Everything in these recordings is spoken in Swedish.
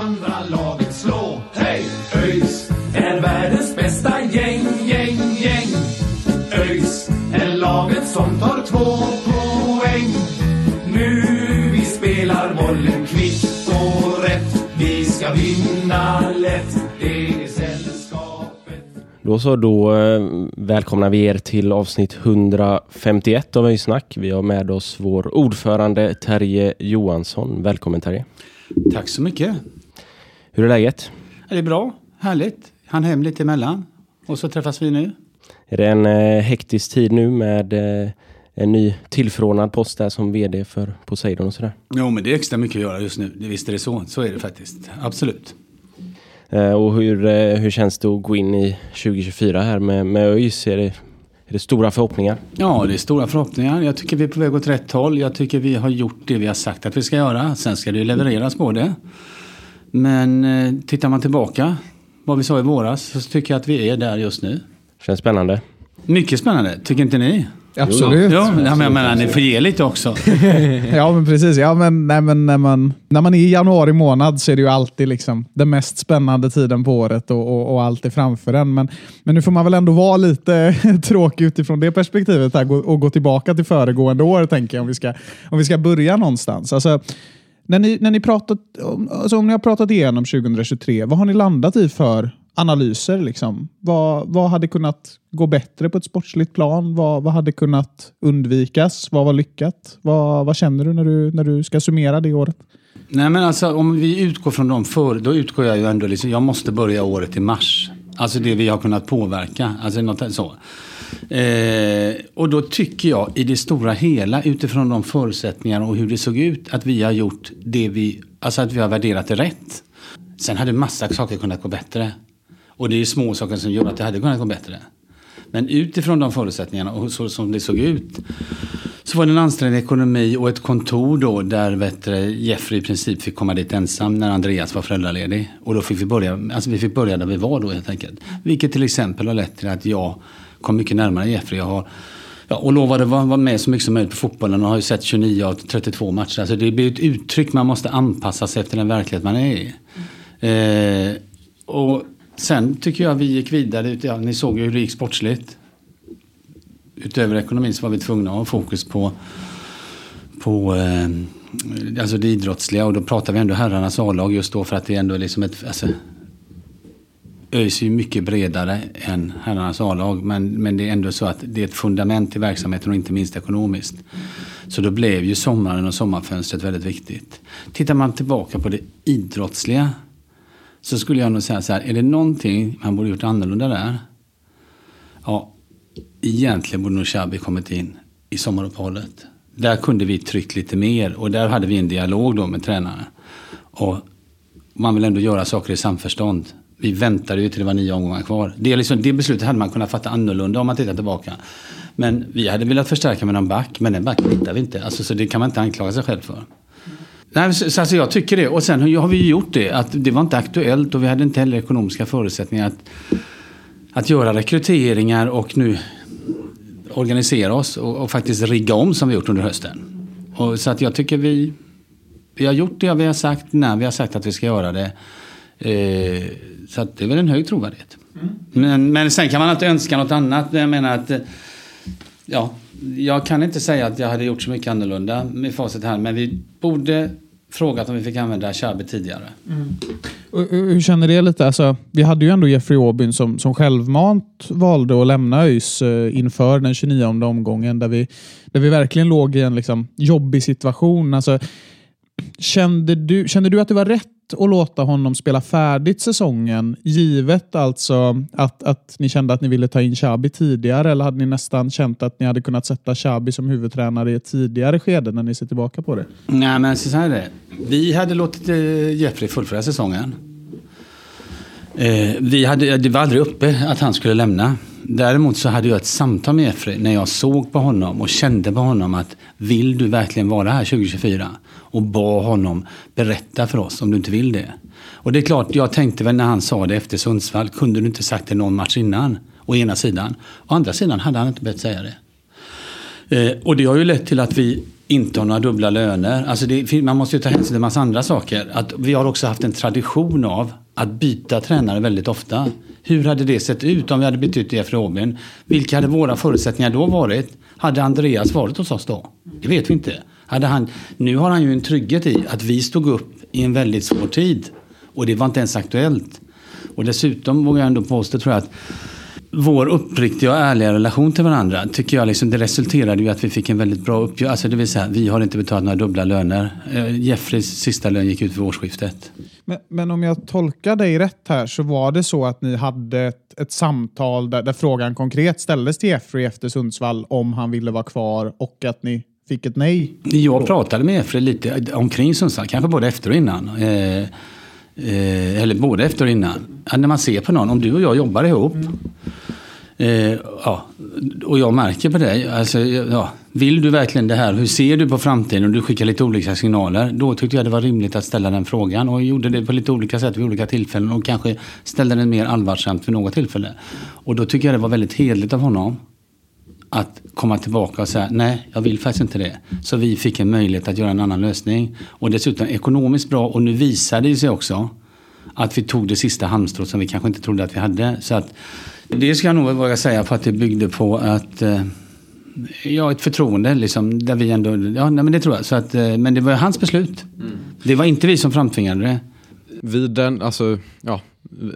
andra laget slå. Hej! ÖIS är världens bästa gäng, gäng, gäng. ÖIS är laget som tar två poäng. Nu vi spelar bollen kvitt och rätt. Vi ska vinna lätt. Det är sällskapet. Då så, då eh, välkomnar vi er till avsnitt 151 av Öjsnack. Vi har med oss vår ordförande Terje Johansson. Välkommen Terje. Tack så mycket. Hur är läget? Är det bra? Härligt. Han hem lite emellan. Och så träffas vi nu. Är det en eh, hektisk tid nu med eh, en ny tillförordnad post där som vd för Poseidon och sådär? Jo, men det är extra mycket att göra just nu. Visst är det så. Så är det faktiskt. Absolut. Eh, och hur, eh, hur känns det att gå in i 2024 här med, med ÖIS? Är det, är det stora förhoppningar? Ja, det är stora förhoppningar. Jag tycker vi är på väg åt rätt håll. Jag tycker vi har gjort det vi har sagt att vi ska göra. Sen ska det levereras på det. Men eh, tittar man tillbaka vad vi sa i våras så tycker jag att vi är där just nu. Känns spännande. Mycket spännande, tycker inte ni? Absolut. Ja, men jag menar, ni får ge lite också. Ja, men precis. Ja, men, nej, men när, man, när man är i januari månad så är det ju alltid liksom den mest spännande tiden på året och, och, och allt är framför en. Men, men nu får man väl ändå vara lite tråkig utifrån det perspektivet här, gå- och gå tillbaka till föregående år, tänker jag, om vi ska, om vi ska börja någonstans. Alltså, när ni, när ni pratat, om- alltså om ni har pratat igenom 2023, vad har ni landat i för analyser? Liksom? Vad, vad hade kunnat gå bättre på ett sportsligt plan? Vad, vad hade kunnat undvikas? Vad var lyckat? Vad, vad känner du när, du när du ska summera det året? Nej men alltså om vi utgår från dem förr, då utgår jag ju ändå liksom, jag måste börja året i mars. Alltså det vi har kunnat påverka, alltså något så. Eh, och då tycker jag i det stora hela utifrån de förutsättningar och hur det såg ut att vi har gjort det vi, alltså att vi har värderat det rätt. Sen hade massa saker kunnat gå bättre. Och det är små saker som gör att det hade kunnat gå bättre. Men utifrån de förutsättningarna och så som det såg ut så var det en ansträngd ekonomi och ett kontor då där vet du, Jeffrey i princip fick komma dit ensam när Andreas var föräldraledig. Och då fick vi börja, alltså vi fick börja där vi var då helt enkelt. Vilket till exempel har lett till att jag kom mycket närmare Jeffrey. Jag har, ja, och lovade att vara med så mycket som möjligt på fotbollen och har ju sett 29 av 32 matcher. Alltså det blir ett uttryck, man måste anpassa sig efter den verklighet man är i. Eh, och sen tycker jag vi gick vidare, ja, ni såg ju hur det gick sportsligt utöver ekonomin så var vi tvungna att ha fokus på, på eh, alltså det idrottsliga och då pratar vi ändå herrarnas A-lag just då för att det är ändå liksom ett, alltså, ÖIS är ju mycket bredare än herrarnas A-lag men, men det är ändå så att det är ett fundament i verksamheten och inte minst ekonomiskt. Så då blev ju sommaren och sommarfönstret väldigt viktigt. Tittar man tillbaka på det idrottsliga så skulle jag nog säga så här, är det någonting man borde gjort annorlunda där? Ja, egentligen borde nog Xabi kommit in i sommaruppehållet. Där kunde vi tryckt lite mer och där hade vi en dialog då med tränaren. Och man vill ändå göra saker i samförstånd. Vi väntade ju till det var nio omgångar kvar. Det, liksom, det beslutet hade man kunnat fatta annorlunda om man tittar tillbaka. Men vi hade velat förstärka med någon back, men den backen hittade vi inte. Alltså, så det kan man inte anklaga sig själv för. Nej, så, alltså jag tycker det. Och sen har vi ju gjort det. Att det var inte aktuellt och vi hade inte heller ekonomiska förutsättningar att, att göra rekryteringar och nu organisera oss och, och faktiskt rigga om som vi gjort under hösten. Och, så att jag tycker vi, vi har gjort det vi har sagt när vi har sagt att vi ska göra det. Eh, så att det är väl en hög trovärdighet. Men, men sen kan man alltid önska något annat. Jag menar att eh, ja, jag kan inte säga att jag hade gjort så mycket annorlunda med facit här. Men vi borde frågat om vi fick använda Kärbe tidigare. Mm. Och, och, Hur känner det lite? Alltså, vi hade ju ändå Jeffrey Aubyn som, som självmant valde att lämna ÖIS eh, inför den 29 omgången där vi, där vi verkligen låg i en liksom, jobbig situation. Alltså, kände, du, kände du att det var rätt att låta honom spela färdigt säsongen? Givet alltså att, att ni kände att ni ville ta in Xabi tidigare eller hade ni nästan känt att ni hade kunnat sätta Xabi som huvudtränare i ett tidigare skede när ni ser tillbaka på det? Nej, men så här är det. Vi hade låtit eh, Jeffrey fullfölja säsongen. Eh, vi hade, det var aldrig uppe att han skulle lämna. Däremot så hade jag ett samtal med Jeffrey när jag såg på honom och kände på honom att vill du verkligen vara här 2024? Och bad honom berätta för oss om du inte vill det. Och det är klart, jag tänkte väl när han sa det efter Sundsvall, kunde du inte sagt det någon match innan? Å ena sidan. Å andra sidan hade han inte behövt säga det. Eh, och det har ju lett till att vi inte har några dubbla löner. Alltså det, man måste ju ta hänsyn till en massa andra saker. Att vi har också haft en tradition av att byta tränare väldigt ofta. Hur hade det sett ut om vi hade bytt ut Jeffrey Aubin? Vilka hade våra förutsättningar då varit? Hade Andreas varit hos oss då? Det vet vi inte. Hade han, nu har han ju en trygghet i att vi stod upp i en väldigt svår tid. Och det var inte ens aktuellt. Och dessutom vågar jag ändå påstå tror jag att vår uppriktiga och ärliga relation till varandra tycker jag liksom, det resulterade i att vi fick en väldigt bra uppgörelse. Alltså det vill säga, vi har inte betalat några dubbla löner. Eh, Jeffreys sista lön gick ut vid årsskiftet. Men, men, om jag tolkar dig rätt här så var det så att ni hade ett, ett samtal där, där, frågan konkret ställdes till Jeffrey efter Sundsvall om han ville vara kvar och att ni fick ett nej? Jag pratade med Jeffrey lite omkring Sundsvall, kanske både efter och innan. Eh, Eh, eller både efter och innan. Ja, när man ser på någon, om du och jag jobbar ihop. Mm. Eh, ja, och jag märker på dig, alltså, ja, vill du verkligen det här? Hur ser du på framtiden? Och du skickar lite olika signaler. Då tyckte jag det var rimligt att ställa den frågan. Och jag gjorde det på lite olika sätt vid olika tillfällen. Och kanske ställde den mer allvarsamt vid något tillfälle. Och då tycker jag det var väldigt hedligt av honom att komma tillbaka och säga nej, jag vill faktiskt inte det. Så vi fick en möjlighet att göra en annan lösning. Och dessutom ekonomiskt bra och nu visade det sig också att vi tog det sista halmstrået som vi kanske inte trodde att vi hade. Så att, det ska jag nog våga säga för att det byggde på att eh, Ja, ett förtroende liksom, där vi ändå, ja nej, men det tror jag. Så att, eh, men det var hans beslut. Mm. Det var inte vi som framtvingade det. Vid den, alltså, ja,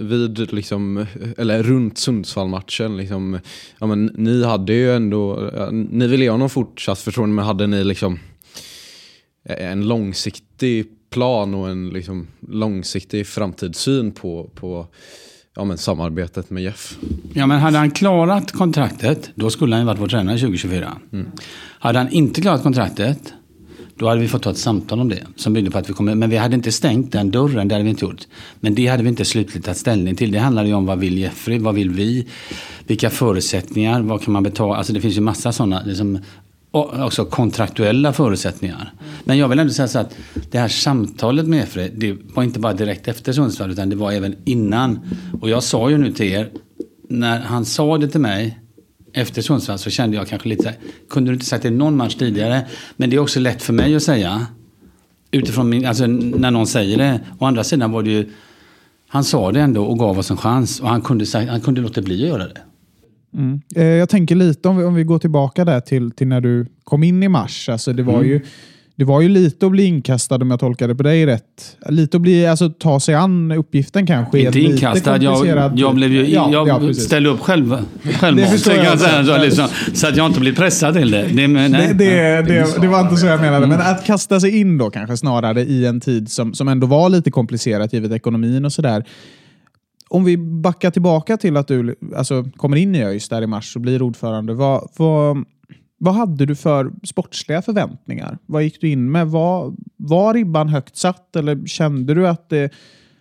vid liksom, eller runt Sundsvall-matchen, liksom, ja, men ni hade ju ändå, ni ville ha någon fortsatt förtroende, men hade ni liksom en långsiktig plan och en liksom långsiktig framtidssyn på, på ja, men samarbetet med Jeff? Ja, men hade han klarat kontraktet, då skulle han ju varit vår tränare 2024. Mm. Hade han inte klarat kontraktet, då hade vi fått ta ett samtal om det. Som byggde på att vi kommer, men vi hade inte stängt den dörren, det hade vi inte gjort. Men det hade vi inte slutligt tagit ställning till. Det handlade ju om vad vill Jeffrey, vad vill vi? Vilka förutsättningar, vad kan man betala? Alltså det finns ju massa sådana liksom, också kontraktuella förutsättningar. Men jag vill ändå säga så att det här samtalet med Jeffrey, det var inte bara direkt efter Sundsvall utan det var även innan. Och jag sa ju nu till er, när han sa det till mig efter Sundsvall så kände jag kanske lite kunde du inte sagt det någon match tidigare? Men det är också lätt för mig att säga. Utifrån min, alltså när någon säger det. Å andra sidan var det ju, han sa det ändå och gav oss en chans. Och han kunde, han kunde låta bli att göra det. Mm. Eh, jag tänker lite om vi, om vi går tillbaka där till, till när du kom in i mars. Alltså det var mm. ju det var ju lite att bli inkastad om jag tolkade på dig rätt. Lite att bli, alltså ta sig an uppgiften kanske. Inte inkastad, jag, jag, blev ju, ja, jag ja, ställde upp själv, självmant. Så, liksom, så att jag inte blir pressad till det. Det, nej, det, det, det, det, var inte så jag menade. Men att kasta sig in då kanske snarare i en tid som, som ändå var lite komplicerat givet ekonomin och sådär. Om vi backar tillbaka till att du alltså, kommer in i ÖIS där i mars och blir ordförande. Vad, vad, vad hade du för sportsliga förväntningar? Vad gick du in med? Var, var ribban högt satt eller kände du att det,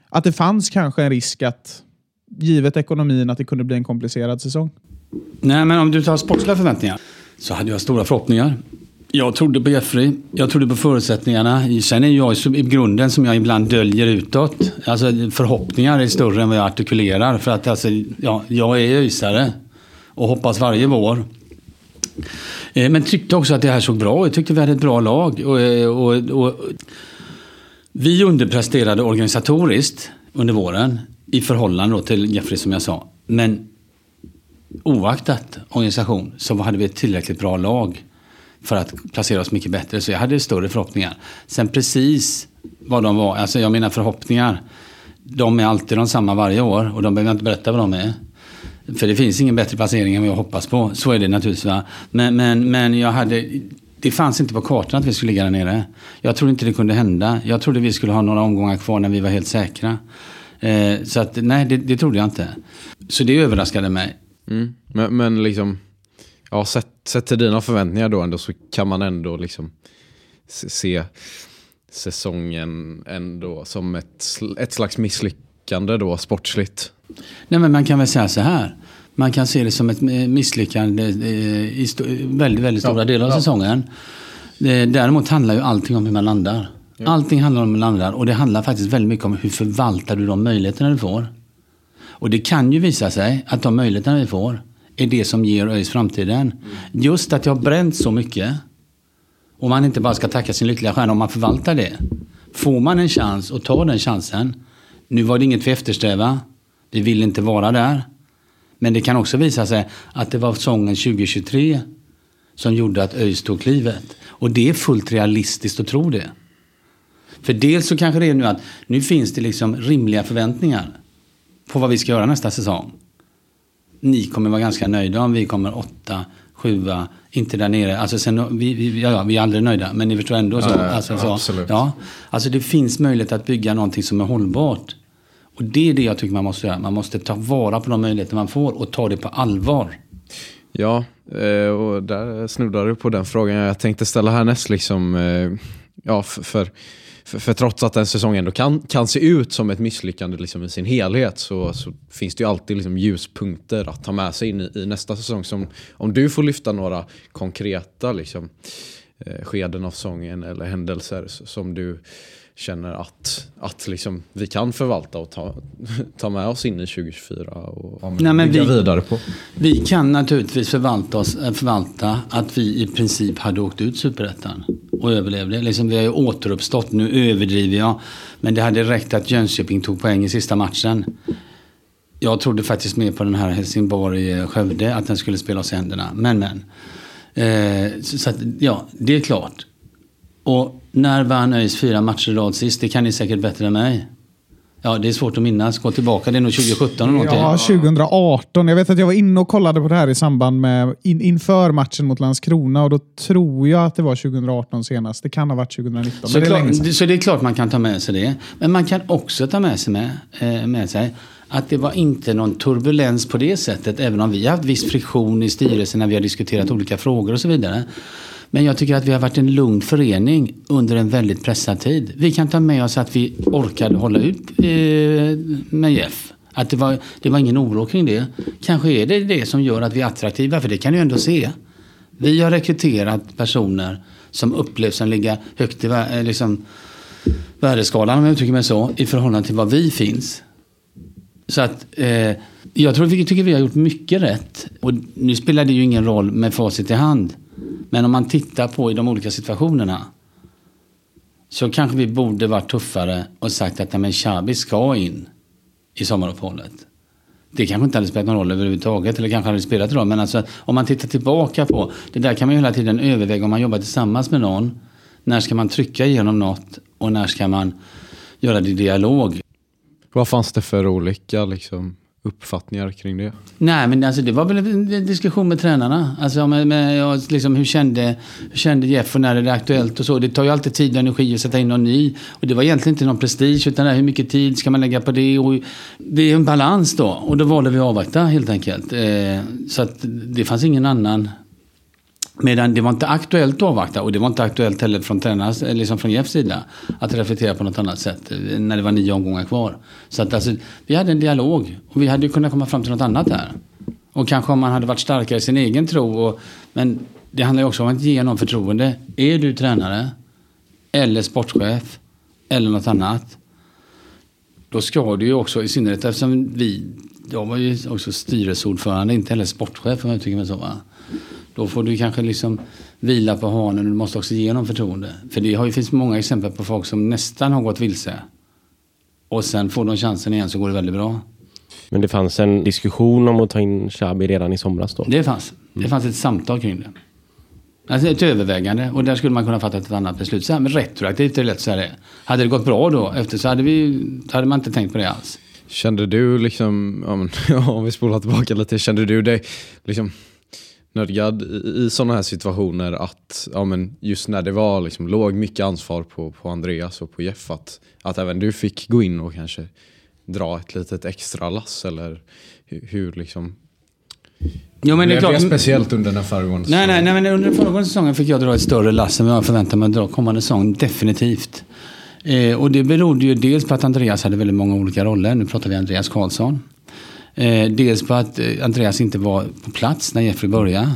att det fanns kanske en risk att, givet ekonomin, att det kunde bli en komplicerad säsong? Nej, men om du tar sportsliga förväntningar så hade jag stora förhoppningar. Jag trodde på Jeffrey. Jag trodde på förutsättningarna. Sen är jag i grunden som jag ibland döljer utåt. Alltså förhoppningar är större än vad jag artikulerar. För att alltså, ja, jag är öisare och hoppas varje vår. Eh, men tyckte också att det här såg bra ut, tyckte vi hade ett bra lag. Och, eh, och, och, vi underpresterade organisatoriskt under våren i förhållande till Jeffrey som jag sa. Men oaktat organisation så hade vi ett tillräckligt bra lag för att placera oss mycket bättre. Så jag hade större förhoppningar. Sen precis vad de var, alltså jag menar förhoppningar. De är alltid de samma varje år och de behöver jag inte berätta vad de är. För det finns ingen bättre placering än vad jag hoppas på. Så är det naturligtvis. Va? Men, men, men jag hade det fanns inte på kartan att vi skulle ligga där nere. Jag trodde inte det kunde hända. Jag trodde vi skulle ha några omgångar kvar när vi var helt säkra. Eh, så att, nej, det, det trodde jag inte. Så det överraskade mig. Mm. Men, men liksom, ja, sett, sett till dina förväntningar då ändå så kan man ändå liksom se, säsongen ändå som ett, ett slags misslyckande då sportsligt. Nej, men man kan väl säga så här. Man kan se det som ett eh, misslyckande eh, i väldigt, väldigt stora delar av säsongen. Eh, Däremot handlar ju allting om hur man landar. Allting handlar om hur man landar och det handlar faktiskt väldigt mycket om hur förvaltar du de möjligheterna du får. Och det kan ju visa sig att de möjligheterna vi får är det som ger ÖIS framtiden. Just att jag har bränt så mycket och man inte bara ska tacka sin lyckliga stjärna om man förvaltar det. Får man en chans och tar den chansen. Nu var det inget vi eftersträva. Vi vill inte vara där. Men det kan också visa sig att det var säsongen 2023 som gjorde att ÖIS tog klivet. Och det är fullt realistiskt att tro det. För dels så kanske det är nu att nu finns det liksom rimliga förväntningar på vad vi ska göra nästa säsong. Ni kommer vara ganska nöjda om vi kommer åtta, sjua, inte där nere. Alltså sen, vi, vi, ja, vi är aldrig nöjda, men ni förstår ändå så. Ja, alltså, så absolut. ja, alltså det finns möjlighet att bygga någonting som är hållbart. Och det är det jag tycker man måste göra. Man måste ta vara på de möjligheter man får och ta det på allvar. Ja, eh, och där snuddar du på den frågan jag tänkte ställa härnäst. Liksom, eh, ja, för, för, för, för trots att en säsong ändå kan, kan se ut som ett misslyckande liksom, i sin helhet så, så finns det ju alltid liksom, ljuspunkter att ta med sig in i, i nästa säsong. Som, om du får lyfta några konkreta liksom, eh, skeden av säsongen eller händelser som du känner att, att liksom, vi kan förvalta och ta, ta med oss in i 2024 och Nej, men bygga vi- vidare på. Vi kan naturligtvis förvalta, oss, äh, förvalta att vi i princip hade åkt ut superettan och överlevde. Liksom vi har ju återuppstått, nu överdriver jag. Men det hade räckt att Jönköping tog poäng i sista matchen. Jag trodde faktiskt mer på den här Helsingborg-Skövde, att den skulle spela oss i händerna. Men men. Eh, så, så att, ja, det är klart. Och när vann ÖIS fyra matcher i rad sist? Det kan ni säkert bättre än mig. Ja, det är svårt att minnas. Gå tillbaka, det är nog 2017 eller någonting. Ja, 2018. Jag vet att jag var inne och kollade på det här i samband med in, inför matchen mot Landskrona och då tror jag att det var 2018 senast. Det kan ha varit 2019. Så, det är klart, så det är klart man kan ta med sig det. Men man kan också ta med sig, med, eh, med sig att det var inte någon turbulens på det sättet. Även om vi har haft viss friktion i styrelsen när vi har diskuterat olika frågor och så vidare. Men jag tycker att vi har varit en lugn förening under en väldigt pressad tid. Vi kan ta med oss att vi orkade hålla ut eh, med Jeff. Att det var, det var ingen oro kring det. Kanske är det det som gör att vi är attraktiva, för det kan du ändå se. Vi har rekryterat personer som upplevs som ligga högt i eh, liksom, värdeskalan, om jag uttrycker mig så, i förhållande till var vi finns. Så att eh, jag tror vi tycker vi har gjort mycket rätt. Och nu spelar det ju ingen roll med facit i hand. Men om man tittar på i de olika situationerna så kanske vi borde varit tuffare och sagt att men Xabi ska in i sommaruppehållet. Det kanske inte hade spelat någon roll överhuvudtaget, eller kanske hade spelat roll. Men alltså, om man tittar tillbaka på, det där kan man ju hela tiden överväga om man jobbar tillsammans med någon. När ska man trycka igenom något och när ska man göra det i dialog? Vad fanns det för olika liksom, uppfattningar kring det? Nej, men alltså, det var väl en diskussion med tränarna. Alltså, med, med, liksom, hur, kände, hur kände Jeff och när är det aktuellt och så. Det tar ju alltid tid och energi att sätta in någon ny. Och det var egentligen inte någon prestige, utan här, hur mycket tid ska man lägga på det? Och det är en balans då. Och då valde vi att avvakta helt enkelt. Eh, så att det fanns ingen annan Medan det var inte aktuellt att avvakta och det var inte aktuellt heller från tränarnas, eh, liksom från Jeffs sida att reflektera på något annat sätt eh, när det var nio omgångar kvar. Så att alltså, vi hade en dialog och vi hade ju kunnat komma fram till något annat här. Och kanske om man hade varit starkare i sin egen tro. Och, men det handlar ju också om att ge någon förtroende. Är du tränare eller sportchef eller något annat. Då ska du ju också, i synnerhet eftersom vi, jag var ju också styrelseordförande, inte heller sportchef om jag tycker mig så. Va? Då får du kanske liksom vila på hanen och du måste också ge någon förtroende. För det har ju, finns många exempel på folk som nästan har gått vilse. Och sen får de chansen igen så går det väldigt bra. Men det fanns en diskussion om att ta in Xabi redan i somras då? Det fanns. Det fanns ett samtal kring det. Alltså ett övervägande och där skulle man kunna fatta ett annat beslut. Så här, men retroaktivt är det lätt att säga det. Hade det gått bra då efter så hade, vi, hade man inte tänkt på det alls. Kände du liksom, ja, men, om vi spolar tillbaka lite, kände du dig liksom nödgad i, i sådana här situationer att ja, men just när det var liksom, låg mycket ansvar på, på Andreas och på Jeff att, att även du fick gå in och kanske dra ett litet extra lass eller hur, hur liksom Jo, men det är blev det speciellt under den föregående Nej, nej, säsongen? nej, men under föregående säsongen fick jag dra ett större lass än vad jag förväntade mig att dra kommande säsong. Definitivt. Eh, och det berodde ju dels på att Andreas hade väldigt många olika roller. Nu pratar vi Andreas Karlsson. Eh, dels på att eh, Andreas inte var på plats när Jeffrey började.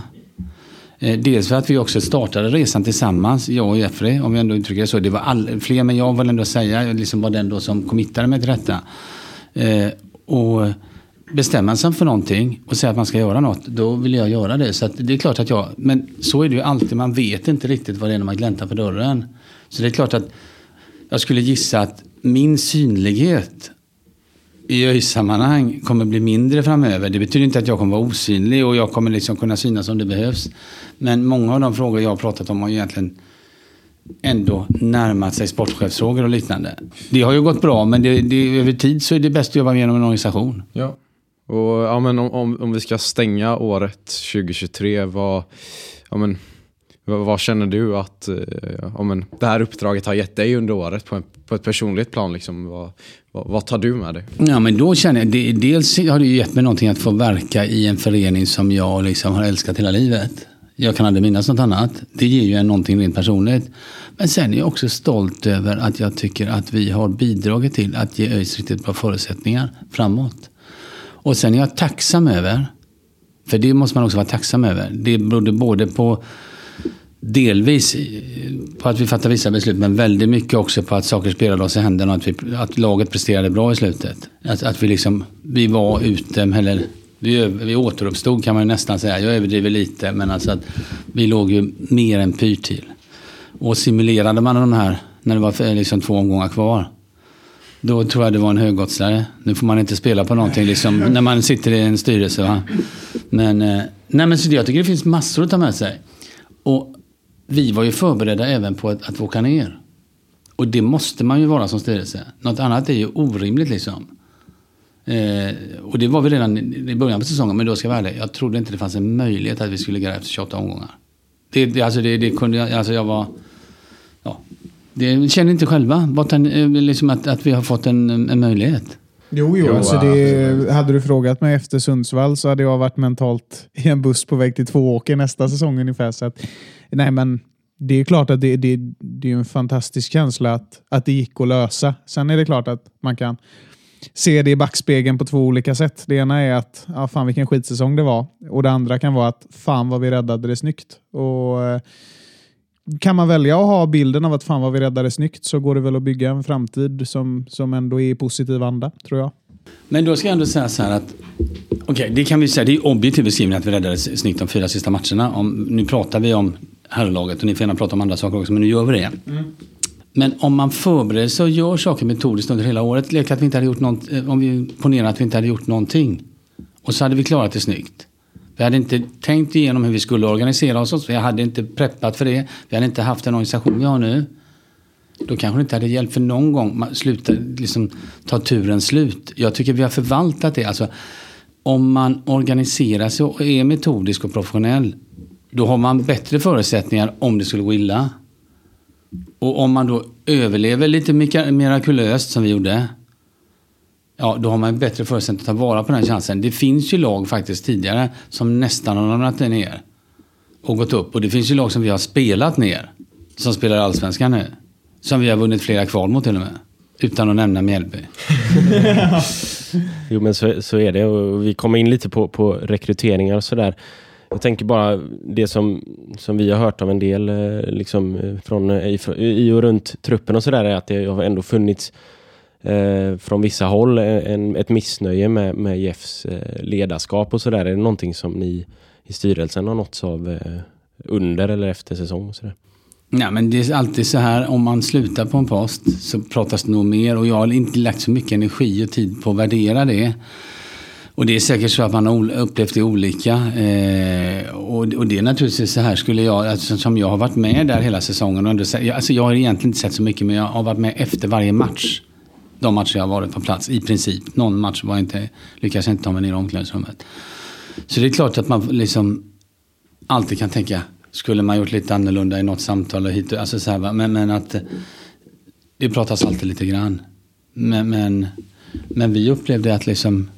Eh, dels för att vi också startade resan tillsammans, jag och Jeffrey, om vi ändå uttrycker det så. Det var all, fler, men jag vill ändå säga, jag liksom var den då som committade mig till detta. Eh, och bestämmer sig för någonting och säger att man ska göra något, då vill jag göra det. Så att det är klart att jag, men så är det ju alltid, man vet inte riktigt vad det är när man gläntar på dörren. Så det är klart att jag skulle gissa att min synlighet i ÖIS-sammanhang kommer bli mindre framöver. Det betyder inte att jag kommer vara osynlig och jag kommer liksom kunna synas om det behövs. Men många av de frågor jag har pratat om har egentligen ändå närmat sig sportchefsfrågor och liknande. Det har ju gått bra men det, det, över tid så är det bäst att jobba genom en organisation. Ja. Och ja, men om, om, om vi ska stänga året 2023, vad, ja, men, vad, känner du att eh, ja, men, det här uppdraget har gett dig under året på, en, på ett personligt plan? Liksom, vad, vad, vad tar du med dig? Ja, men då känner jag, det, dels har det gett mig någonting att få verka i en förening som jag liksom har älskat hela livet. Jag kan aldrig minnas något annat. Det ger ju en någonting rent personligt. Men sen är jag också stolt över att jag tycker att vi har bidragit till att ge ÖIS riktigt bra förutsättningar framåt. Och sen är jag tacksam över, för det måste man också vara tacksam över. Det berodde både på delvis på att vi fattade vissa beslut men väldigt mycket också på att saker spelade oss i händerna och att, vi, att laget presterade bra i slutet. Att, att vi liksom, vi var ute, eller vi, vi återuppstod kan man ju nästan säga. Jag överdriver lite men alltså att vi låg ju mer än pyrt till. Och simulerade man de här när det var liksom två omgångar kvar. Då tror jag det var en högoddsare. Nu får man inte spela på någonting liksom, när man sitter i en styrelse. Va? Men, eh, nej, men så jag tycker det finns massor att ta med sig. Och vi var ju förberedda även på att, att åka ner. Och det måste man ju vara som styrelse. Något annat är ju orimligt liksom. Eh, och det var vi redan i början på säsongen, men då ska jag vara ärlig. Jag trodde inte det fanns en möjlighet att vi skulle gå efter 28 omgångar. Det, det, alltså det, det kunde jag, alltså jag var... Ja, det känner inte själva, att, eh, liksom att, att vi har fått en, en möjlighet. Jo, jo. Jo, alltså det, hade du frågat mig efter Sundsvall så hade jag varit mentalt i en buss på väg till två åker nästa säsong ungefär. Så att, nej, men det är klart att det, det, det är en fantastisk känsla att, att det gick att lösa. Sen är det klart att man kan se det i backspegeln på två olika sätt. Det ena är att ja, fan vilken skitsäsong det var och det andra kan vara att fan vad vi räddade det snyggt. Och, eh, kan man välja att ha bilden av att fan vad vi räddade snyggt så går det väl att bygga en framtid som, som ändå är i positiv anda, tror jag. Men då ska jag ändå säga så här att Okej, det kan vi säga. Det är objektiv beskrivning att vi räddade snyggt de fyra sista matcherna. Om, nu pratar vi om herrlaget och ni får gärna prata om andra saker också, men nu gör vi det. Men om man förbereder sig och gör saker metodiskt under hela året. Lek att vi inte hade gjort något, eh, om vi ponerar att vi inte hade gjort någonting. Och så hade vi klarat det snyggt. Vi hade inte tänkt igenom hur vi skulle organisera oss. Vi hade inte preppat för det. Vi hade inte haft den organisation vi har nu. Då kanske det inte hade hjälpt för någon gång man slutar, liksom, ta turen slut. Jag tycker vi har förvaltat det. Alltså, om man organiserar sig och är metodisk och professionell då har man bättre förutsättningar om det skulle gå illa. Och om man då överlever lite mirakulöst som vi gjorde Ja, då har man bättre förutsättningar att ta vara på den chansen. Det finns ju lag faktiskt tidigare som nästan har ramlat ner och gått upp. Och det finns ju lag som vi har spelat ner. Som spelar allsvenskan nu. Som vi har vunnit flera kval mot till och med. Utan att nämna Mjällby. Jo men så, så är det och vi kommer in lite på, på rekryteringar och sådär. Jag tänker bara det som, som vi har hört av en del eh, liksom, eh, från, eh, i, i och runt truppen och sådär är att det har ändå funnits eh, från vissa håll eh, en, ett missnöje med, med Jeffs eh, ledarskap och sådär. Är det någonting som ni i styrelsen har nåtts av eh, under eller efter säsong? Och sådär? Nej, men det är alltid så här, om man slutar på en post så pratas det nog mer och jag har inte lagt så mycket energi och tid på att värdera det. Och det är säkert så att man har upplevt det olika. Eh, och, och det är naturligtvis så här skulle jag, alltså, som jag har varit med där hela säsongen. Och ändå, alltså, jag har egentligen inte sett så mycket men jag har varit med efter varje match. De matcher jag har varit på plats i princip. Någon match var jag inte, lyckades jag inte ta mig ner i omklädningsrummet. Så det är klart att man liksom alltid kan tänka, skulle man gjort lite annorlunda i något samtal och hit och, alltså så här. Men, men att det pratas alltid lite grann. Men, men, men vi upplevde att liksom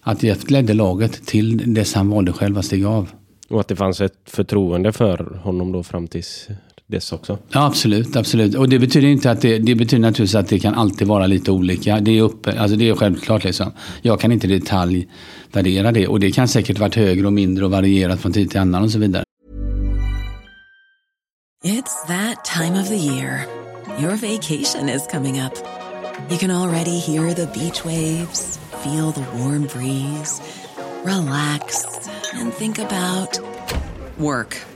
att Jeff ledde laget till dess han valde själv att stiga av. Och att det fanns ett förtroende för honom då fram tills dess också. Ja, absolut. absolut. Och det betyder inte att det, det betyder naturligtvis att det kan alltid vara lite olika. Det är, uppe, alltså det är självklart. Liksom. Jag kan inte i detalj värdera det. Och det kan säkert varit högre och mindre och varierat från tid till annan och så vidare. It's that time of the year. Your vacation is coming up. You can already hear the beach waves, feel the warm breeze, relax, and think about work.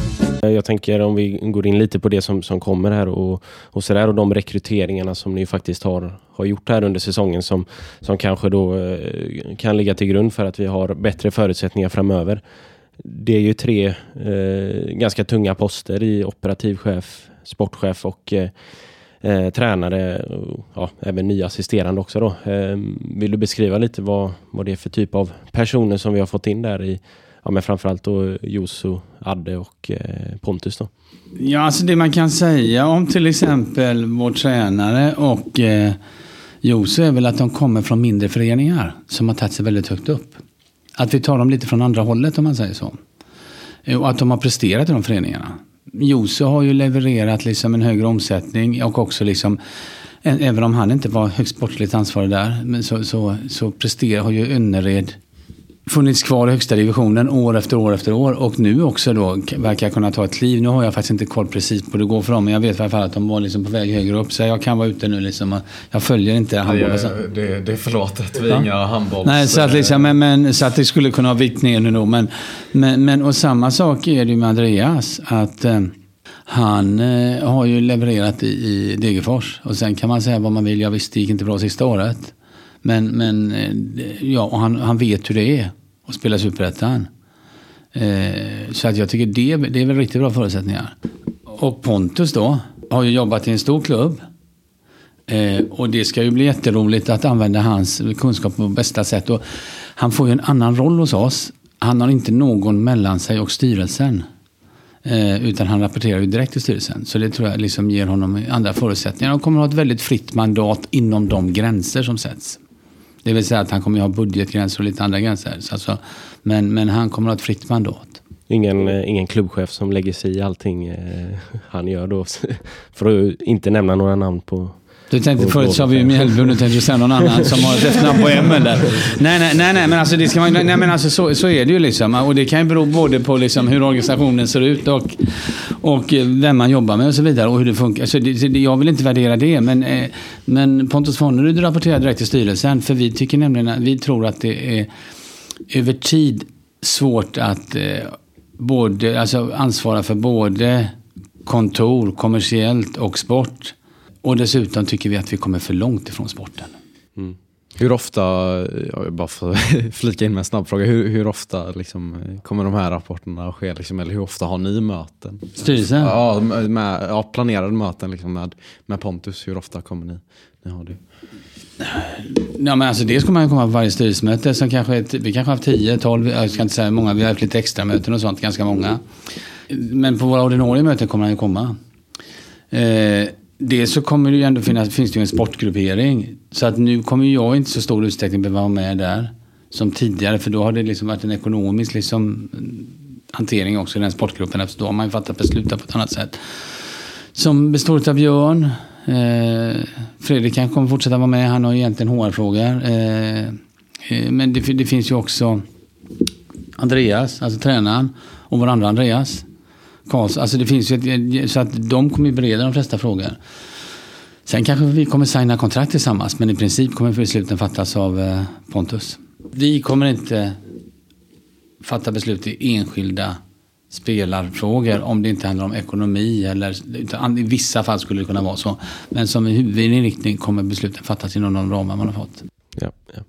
Eh, jag tänker om vi går in lite på det som, som kommer här och, och sådär och de rekryteringarna som ni faktiskt har, har gjort här under säsongen som, som kanske då eh, kan ligga till grund för att vi har bättre förutsättningar framöver. Det är ju tre eh, ganska tunga poster i operativchef, sportchef och eh, eh, tränare och ja, även nya assisterande också. Då. Eh, vill du beskriva lite vad, vad det är för typ av personer som vi har fått in där i ja, men framförallt då Josu, Adde och eh, Pontus då? Ja, alltså det man kan säga om till exempel vår tränare och eh, Josu är väl att de kommer från mindre föreningar som har tagit sig väldigt högt upp. Att vi tar dem lite från andra hållet om man säger så. Eh, och att de har presterat i de föreningarna. Jose har ju levererat liksom en högre omsättning och också liksom Även om han inte var högst sportsligt ansvarig där men så, så, så presterar, har ju Önnered funnits kvar i högsta divisionen år efter år efter år och nu också då verkar kunna ta ett kliv. Nu har jag faktiskt inte koll precis på hur det går för dem men jag vet i alla fall att de var liksom på väg högre upp så jag kan vara ute nu liksom. Jag följer inte handbollen. så- det, det är förlåtet, vi är Ja. inga handbolls... Nej, så att, liksom, men, men, så att det skulle kunna ha vikt ner nu då. Men, men, men, och samma sak är det med Andreas. Att eh, han eh, har ju levererat i, i Degerfors. Och sen kan man säga vad man vill. Jag visste det gick inte bra sista året. Men, men eh, ja, och han, han vet hur det är och spela Superettan. Eh, så att jag tycker det, det är väl riktigt bra förutsättningar. Och Pontus då har ju jobbat i en stor klubb. Eh, och det ska ju bli jätteroligt att använda hans kunskap på bästa sätt. Och han får ju en annan roll hos oss. Han har inte någon mellan sig och styrelsen. Eh, utan han rapporterar ju direkt till styrelsen. Så det tror jag liksom ger honom andra förutsättningar. Han kommer att ha ett väldigt fritt mandat inom de gränser som sätts. Det vill säga att han kommer att ha budgetgränser och lite andra gränser. Så alltså, men, men han kommer att ha ett fritt mandat. Ingen, eh, ingen klubbchef som lägger sig i allting eh, han gör då. För att inte nämna några namn på... Du tänkte förut sa vi ju Mjällby och nu tänkte du säga någon annan som har ett efternamn på M eller? Nej, nej, nej, nej, men alltså, det ska man, nej, men alltså så, så är det ju liksom. Och det kan ju bero både på liksom hur organisationen ser ut och, och vem man jobbar med och så vidare och hur det funkar. Så det, det, jag vill inte värdera det, men, eh, men Pontus Fonnerud rapporterar direkt till styrelsen för vi tycker nämligen att vi tror att det är över tid svårt att eh, både, alltså ansvara för både kontor, kommersiellt och sport. Och dessutom tycker vi att vi kommer för långt ifrån sporten. Hur ofta, jag bara får flika in med en snabb fråga, hur, hur ofta liksom, kommer de här rapporterna att ske? Liksom, eller hur ofta har ni möten? Styrelsen? Ja, med, ja planerade möten liksom, med, med Pontus, hur ofta kommer ni? ni har det? Ja, men alltså dels kommer man komma på varje styrelsemöte. Som kanske vi kanske har haft 10, 12, jag ska inte säga hur många. Vi har haft lite extra möten och sånt, ganska många. Men på våra ordinarie möten kommer han ju komma. Eh, dels så kommer det ju ändå finnas, finns det ju en sportgruppering. Så att nu kommer ju jag inte i så stor utsträckning behöva vara med där. Som tidigare, för då har det liksom varit en ekonomisk liksom, mm, hantering också i den sportgruppen. Eftersom då har man ju fattat beslut på ett annat sätt. Som består av Björn, Eh, Fredrik kan kommer fortsätta vara med. Han har ju egentligen HR-frågor. Eh, eh, men det, det finns ju också Andreas, alltså tränaren, och vår andra Andreas. Karls, alltså det finns ju ett, så att de kommer ju bereda de flesta frågor. Sen kanske vi kommer signa kontrakt tillsammans, men i princip kommer besluten fattas av eh, Pontus. Vi kommer inte fatta beslut i enskilda spelarfrågor om det inte handlar om ekonomi eller utan i vissa fall skulle det kunna vara så. Men som huvudinriktning kommer besluten fattas inom de ramar man har fått. Ja, ja.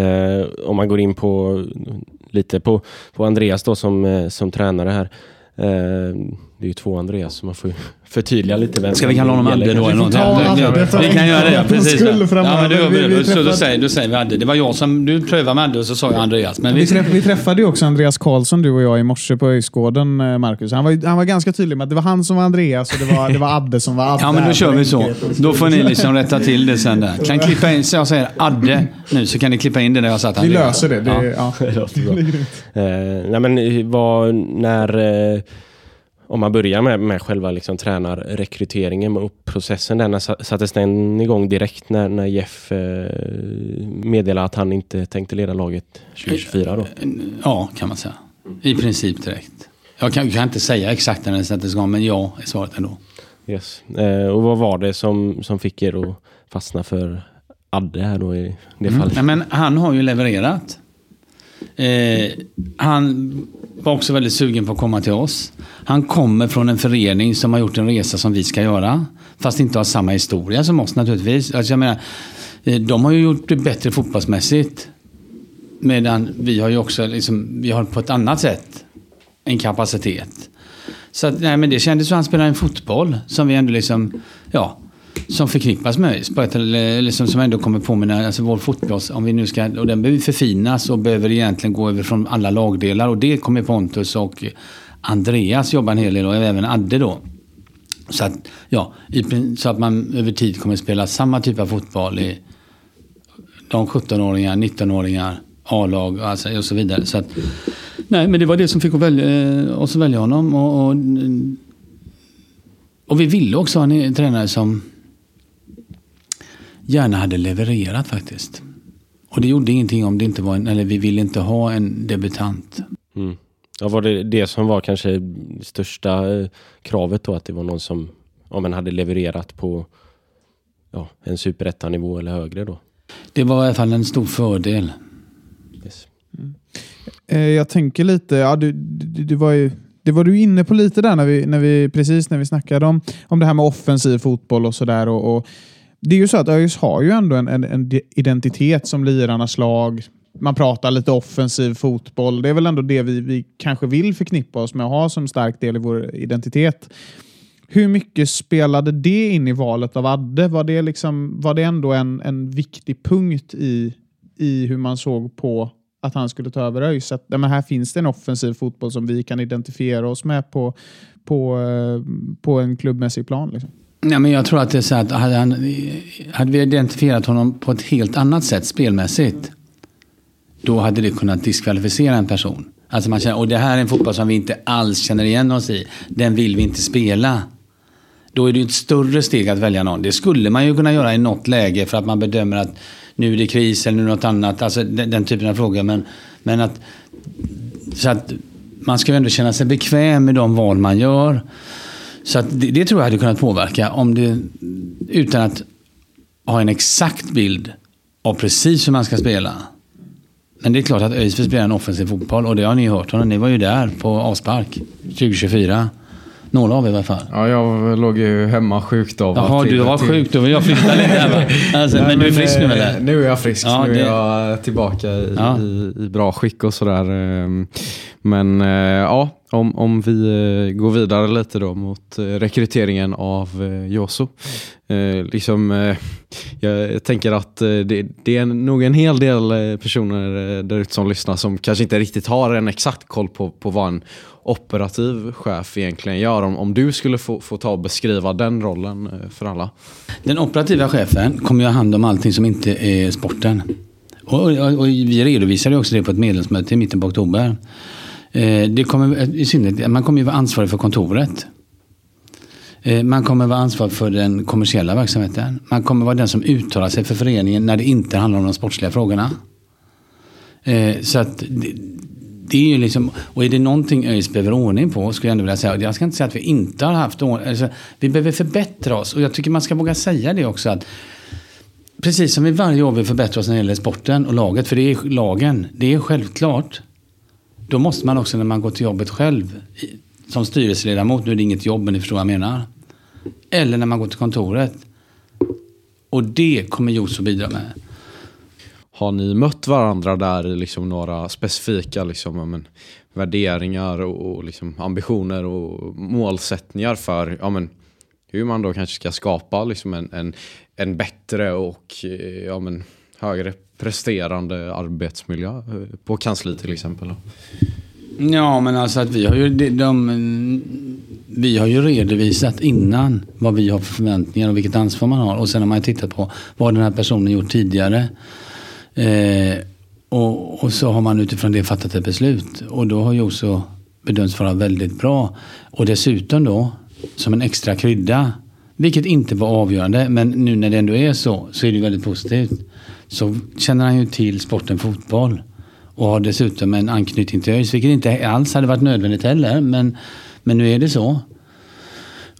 Eh, om man går in på lite på, på Andreas då som, eh, som tränare här. Eh, det är ju två Andreas, så man får förtydliga lite vem Ska vi kalla honom Adde då? Vi Adde. Adde. Vi kan göra det, precis. Ja, men då, Vi- vi så, då, säger, då säger vi Adde. Det var jag som... Du prövade med Adde och så sa jag Andreas. Men Vi, vi, träff, vi träffade ju också Andreas Karlsson, du och jag, i morse på Öjsgården, eh, Marcus. Han var, ju- han var ganska tydlig med att det var han som var Andreas och det var, det var Adde som var Adde. Ja, men då kör vi så. Då får ni liksom rätta till det sen där. Kan klippa in, så jag säger Adde nu, så kan ni klippa in det där jag satt Vi Andreas. löser det. det Ja. ja. Det låter bra. Eh, nej men vad, när, eh, om man börjar med, med själva liksom tränarrekryteringen och processen sa- sattes den igång direkt när, när Jeff eh, meddelade att han inte tänkte leda laget 2024 då? Ja, kan man säga. I princip direkt. Jag kan, kan inte säga exakt när den sattes igång, men ja är svaret ändå. Yes. Eh, och vad var det som, som fick er att fastna för Adde här då i det fallet? Nej, men han har ju levererat. Eh, han var också väldigt sugen på att komma till oss. Han kommer från en förening som har gjort en resa som vi ska göra. Fast inte har samma historia som oss naturligtvis. Alltså, jag menar, eh, de har ju gjort det bättre fotbollsmässigt. Medan vi har ju också liksom, vi har på ett annat sätt en kapacitet. Så att, nej, men det kändes som att han spelade en fotboll som vi ändå liksom, ja, som förknippas med ÖIS. eller- som, ändå kommer påminna, alltså vår fotboll, om vi nu ska, och den behöver förfinas och behöver egentligen gå över från alla lagdelar och det kommer Pontus och Andreas jobba en hel del och även Adde då. Så att, ja, så att man över tid kommer spela samma typ av fotboll i de 17-åringar, 19-åringar, A-lag alltså, och så vidare. Så att, nej, men det var det som fick oss välja, eh, oss att välja honom. Och, och, och vi ville också ha en tränare som gärna hade levererat faktiskt. Och det gjorde ingenting om det inte var en, eller vi ville inte ha en debutant. Mm. Ja, var det det som var kanske största eh, kravet då? Att det var någon som om man hade levererat på ja, en superettanivå eller högre då? Det var i alla fall en stor fördel. Yes. Eh, Jag tänker lite, ja, du, du, du var ju, det var du inne på lite där när vi, när vi, precis när vi snackade om, om det här med offensiv fotboll och sådär. Och, och, det är ju så att ÖIS har ju ändå en, en, en identitet som lirarnas lag. Man pratar lite offensiv fotboll. Det är väl ändå det vi, vi kanske vill förknippa oss med och ha som stark del i vår identitet. Hur mycket spelade det in i valet av Adde? Var det, liksom, var det ändå en, en viktig punkt i, i hur man såg på att han skulle ta över ÖIS? Att, ja, men här finns det en offensiv fotboll som vi kan identifiera oss med på, på, eh, på en klubbmässig plan. Liksom. Nej, men jag tror att det är så att hade, han, hade vi identifierat honom på ett helt annat sätt spelmässigt, då hade det kunnat diskvalificera en person. Alltså man känner, och det här är en fotboll som vi inte alls känner igen oss i. Den vill vi inte spela. Då är det ju ett större steg att välja någon. Det skulle man ju kunna göra i något läge för att man bedömer att nu är det kris eller nu något annat. Alltså den, den typen av frågor. Men, men att, så att man ska ju ändå känna sig bekväm med de val man gör. Så det, det tror jag hade kunnat påverka om det, utan att ha en exakt bild av precis hur man ska spela. Men det är klart att ÖIS vill spela en offensiv fotboll och det har ni hört honom. Ni var ju där på avspark 2024. Några av er i alla fall. Ja, jag låg ju hemma sjuk då. Jaha, du var sjuk. Då vill jag flytta lite? Alltså, men du är frisk nu eh, eller? Nu är jag frisk. Ja, nu det- är jag tillbaka i, Ja. i, i bra skick och sådär. ehm. Men eh, ja, om, om vi eh, går vidare lite då mot eh, rekryteringen av eh, Joso. Eh, liksom, jag tänker att det, det är nog en hel del personer där ute som lyssnar som kanske inte riktigt har en exakt koll på, på vad en operativ chef egentligen gör. Om, om du skulle få, få ta och beskriva den rollen för alla. Den operativa chefen kommer ju ha hand om allting som inte är sporten. Och, och, och vi redovisade också det på ett medlemsmöte i mitten på oktober. Eh, det kommer, I synnerhet, man kommer ju vara ansvarig för kontoret. Eh, man kommer vara ansvarig för den kommersiella verksamheten. Man kommer vara den som uttalar sig för föreningen när det inte handlar om de sportsliga frågorna. Eh, så att det, det är ju liksom, och är det någonting ÖIS behöver ordning på, skulle jag ändå vilja säga. Jag ska inte säga att vi inte har haft ordning. Alltså, vi behöver förbättra oss. Och jag tycker man ska våga säga det också. att Precis som vi varje år vill förbättra oss när det gäller sporten och laget, för det är lagen, det är självklart. Då måste man också när man går till jobbet själv, som styrelseledamot, nu är det inget jobb men ni förstår vad jag menar. Eller när man går till kontoret. Och det kommer Jos att bidra med. Har ni mött varandra där i liksom några specifika liksom, men, värderingar och, och liksom, ambitioner och målsättningar för ja, men, hur man då kanske ska skapa liksom, en, en, en bättre och eh, ja, men, högre presterande arbetsmiljö eh, på kansli till exempel? Ja, men alltså att vi har ju, de, de, vi har ju redovisat innan vad vi har för förväntningar och vilket ansvar man har. Och sen har man ju tittat på vad den här personen gjort tidigare. Eh, och, och så har man utifrån det fattat ett beslut. Och då har ju också bedömts vara väldigt bra. Och dessutom då, som en extra krydda, vilket inte var avgörande, men nu när det ändå är så, så är det väldigt positivt. Så känner han ju till sporten fotboll. Och har dessutom en anknytning till ÖIS, vilket inte alls hade varit nödvändigt heller. Men, men nu är det så.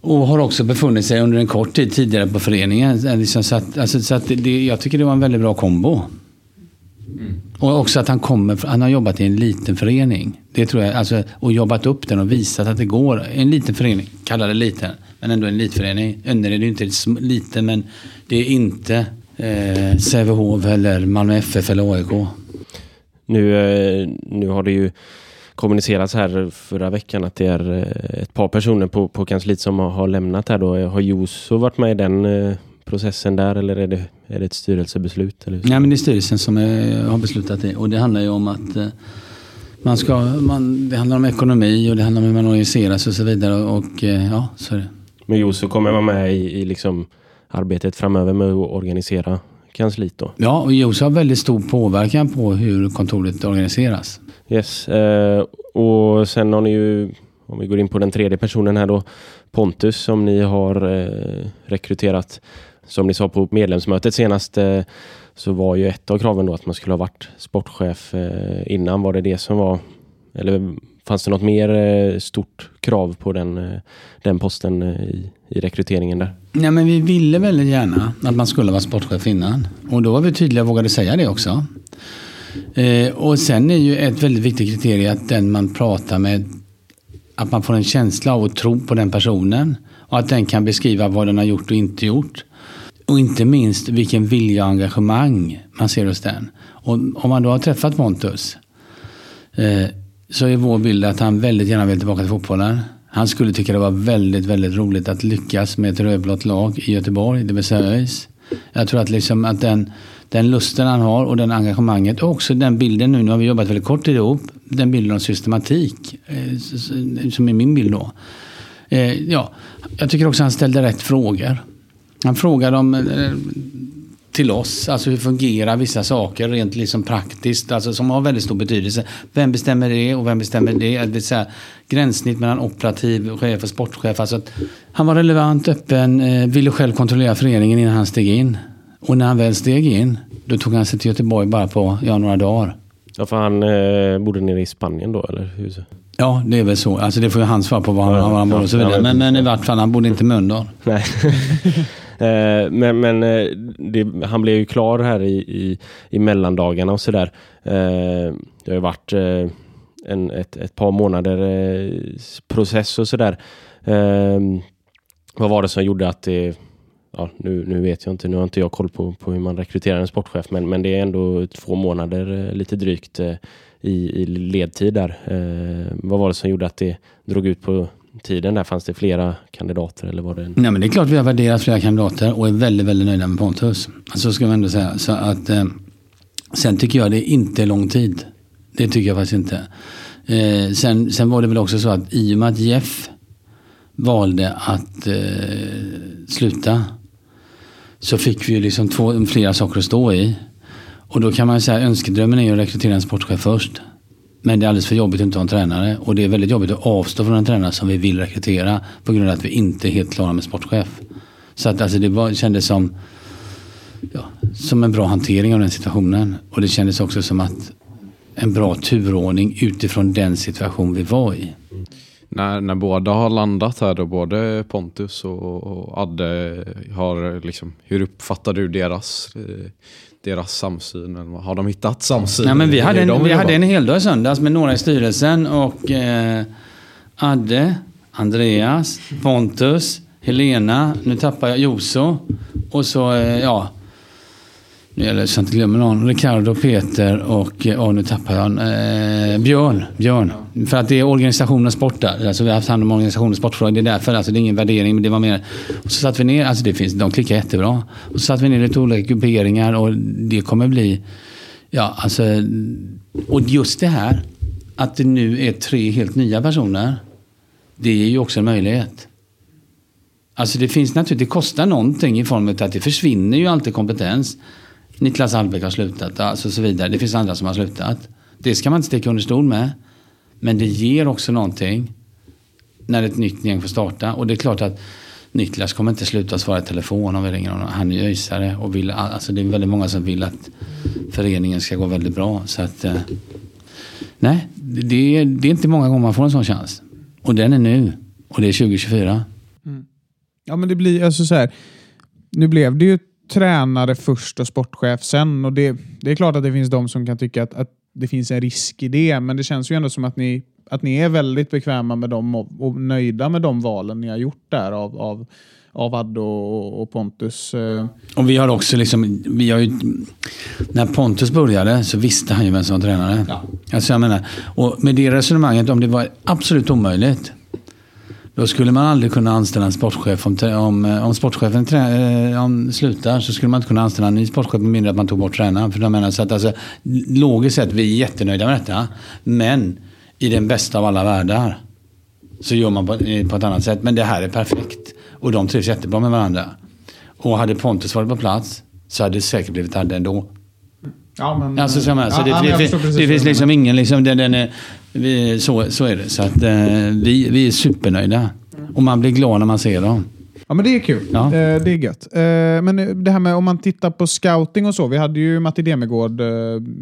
Och har också befunnit sig under en kort tid tidigare på föreningen. Eh, Liksom så att, alltså, så att det, jag tycker det var en väldigt bra kombo. Och också att han kommer, han har jobbat i en liten förening. Det tror jag, alltså, och jobbat upp den och visat att det går. En liten förening, kalla det liten, men ändå en elitförening. Önner är ju inte liten, men det är inte eh, Sävehof eller Malmö FF eller AIK. Nu, eh, nu har det ju kommunicerats här förra veckan att det är eh, ett par personer på, på kansliet som har, har lämnat här då. Har Joso varit med i den eh, processen där eller är det, är det ett styrelsebeslut? Eller? Nej, men det är styrelsen som är, har beslutat det. Och det handlar ju om att man ska, man, det handlar om ekonomi och det handlar om hur man organiseras och så vidare. Och ja, så är det. Men Joso kommer vara med i, i liksom arbetet framöver med att organisera kansliet då? Ja, och Josa har väldigt stor påverkan på hur kontoret organiseras. Yes. Eh, och sen har ni ju, om vi går in på den tredje personen här då, Pontus som ni har eh, rekryterat. Som ni sa på medlemsmötet senast eh, så var ju ett av kraven då att man skulle ha varit sportchef eh, innan. Var det det som var, eller fanns det något mer eh, stort krav på den, eh, den posten eh, i, i rekryteringen där? Nej, men vi ville väldigt gärna att man skulle vara sportchef innan. Och då var vi tydliga och vågade säga det också. Eh, och sen är ju ett väldigt viktigt kriterium att den man pratar med, att man får en känsla av och tro på den personen. Och att den kan beskriva vad den har gjort och inte gjort. Och inte minst vilken vilja och engagemang man ser hos den. Och om man då har träffat Pontus eh, så är vår bild att han väldigt gärna vill tillbaka till fotbollen. Han skulle tycka det var väldigt, väldigt roligt att lyckas med ett rödblått lag i Göteborg, det vill säga ÖIS. Jag tror att, liksom att den, den lusten han har och den engagemanget och också den bilden nu, nu har vi jobbat väldigt kort tid ihop, den bilden av systematik eh, som är min bild då. Eh, ja, jag tycker också han ställde rätt frågor. Han frågade om eh, till oss, alltså hur fungerar vissa saker rent liksom praktiskt, alltså som har väldigt stor betydelse. Vem bestämmer det och vem bestämmer det? Det vill säga, gränssnitt mellan operativ chef och sportchef. Alltså han var relevant, öppen, eh, ville själv kontrollera föreningen innan han steg in. Och när han väl steg in, då tog han sig till Göteborg bara på ja, några dagar. Ja, för han eh, bodde nere i Spanien då, eller hur? Ja, det är väl så. Alltså det får ju han svara på var han, var han bor och så vidare. Men, men i vart fall, han bodde inte i Mölndal. Nej. Eh, men men eh, det, han blev ju klar här i, i, i mellandagarna och sådär. Eh, det har ju varit eh, en, ett, ett par månader eh, process och sådär. Eh, vad var det som gjorde att det Ja, nu, nu vet jag inte, nu har inte jag koll på, på hur man rekryterar en sportchef men, men det är ändå två månader eh, lite drygt eh, i, i ledtid där. Eh, vad var det som gjorde att det drog ut på tiden där? Fanns det flera kandidater eller var det en... Nej, men det är klart vi har värderat flera kandidater och är väldigt, väldigt nöjda med Pontus. Alltså ska man ändå säga. Så att, eh, sen tycker jag det inte är lång tid. Det tycker jag faktiskt inte. Eh, sen, sen var det väl också så att i och med att Jeff valde att eh, sluta så fick vi ju liksom två, flera saker att stå i. Och då kan man säga säga önskedrömmen är ju att rekrytera en sportchef först. Men det är alldeles för jobbigt att inte ha en tränare. Och det är väldigt jobbigt att avstå från en tränare som vi vill rekrytera. På grund av att vi inte är helt klara med sportchef. Så att alltså det var, kändes som, ja, som en bra hantering av den situationen. Och det kändes också som att en bra turordning utifrån den situation vi var i. När, när båda har landat här då, både Pontus och, och Adde, har liksom, hur uppfattar du deras, eh, deras samsyn? Har de hittat samsyn? Nej, men vi hade en, vi hade en hel dag i söndags med några i styrelsen och eh, Adde, Andreas, Pontus, Helena, nu tappar jag Joso och så, eh, ja, nu gäller det så jag inte glömmer någon, Ricardo, Peter och, eh, oh, nu tappar jag eh, Björn. Björn. För att det är organisation och sport där. Alltså vi har haft hand om organisation och sportfrågor. Det är därför, alltså det är ingen värdering, men det var mer... Och så satt vi ner, alltså det finns, de klickar jättebra. Och så satt vi ner lite olika grupperingar och det kommer bli Ja, alltså... Och just det här att det nu är tre helt nya personer. Det är ju också en möjlighet. Alltså det finns naturligtvis, det kostar någonting i form av att det försvinner ju alltid kompetens. Niklas Albeck har slutat, alltså så vidare. Det finns andra som har slutat. Det ska man inte sticka under stol med. Men det ger också någonting när ett nytt gäng får starta. Och det är klart att Niklas kommer inte sluta svara i telefon om vi ringer honom. Han är ju öisare och vill, alltså det är väldigt många som vill att föreningen ska gå väldigt bra. Så att, eh, nej, det är, det är inte många gånger man får en sån chans. Och den är nu. Och det är 2024. Mm. Ja, men det blir alltså så här. Nu blev det ju tränare först och sportchef sen. Och det, det är klart att det finns de som kan tycka att, att det finns en risk i det. Men det känns ju ändå som att ni, att ni är väldigt bekväma med dem och, och nöjda med de valen ni har gjort där av, av, av Adde och, och Pontus. eh. Och vi har också liksom, vi har ju, när Pontus började så visste han ju vem som var tränare. Alltså jag menar, och med det resonemanget, om det var absolut omöjligt. Då skulle man aldrig kunna anställa en sportchef. Om, om, om sportchefen trä, eh, om slutar så skulle man inte kunna anställa en ny sportchef med mindre att man tog bort tränaren. För de menar så att alltså, logiskt sett, vi är jättenöjda med detta. Men i den bästa av alla världar så gör man på, eh, på ett annat sätt. Men det här är perfekt. Och de trivs jättebra med varandra. Och hade Pontus varit på plats så hade det säkert blivit Adde ändå. Ja, men, Alltså, så, jag menar, så Ja, det, ja, men det, det, det finns liksom ingen, liksom, den, den vi, så, så är det. Så att, eh, vi, vi är supernöjda. Och man blir glad när man ser dem. Ja, men det är kul. Ja. Eh, Det är gött. Eh, Men det här med om man tittar på scouting och så. Vi hade ju Matti Demegård eh,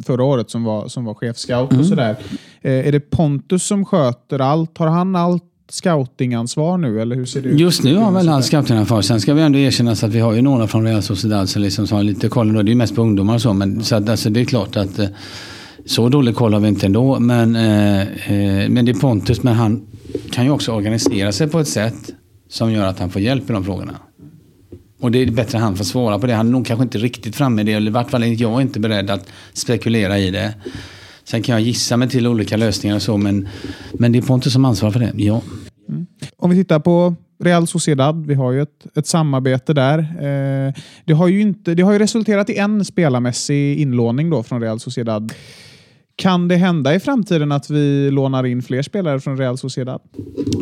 förra året som var, som var chefscout Mm. och sådär. Eh, Är det Pontus som sköter allt? Har han allt scoutingansvar nu eller hur ser det ut? Just nu har väl scouterna för. Sen ska vi ändå erkänna att vi har ju några från Real Sociedad som, liksom, som har lite koll. Det är ju mest på ungdomar och så. Men så att, alltså, det är klart att eh, så dålig koll har vi inte ändå. Men, eh, eh, men det är Pontus. Men han kan ju också organisera sig på ett sätt som gör att han får hjälp i de frågorna. Och det är bättre att han får svara på det. Han är nog kanske inte riktigt framme i det. Eller i vart fall är jag inte beredd att spekulera i det. Sen kan jag gissa mig till olika lösningar och så. Men, men det är Pontus som ansvarar för det. Ja. Mm. Om vi tittar på Real Sociedad, vi har ju ett, ett samarbete där. Eh, det, har ju inte, det har ju resulterat i en spelarmässig inlåning då från Real Sociedad. Kan det hända i framtiden att vi lånar in fler spelare från Real Sociedad?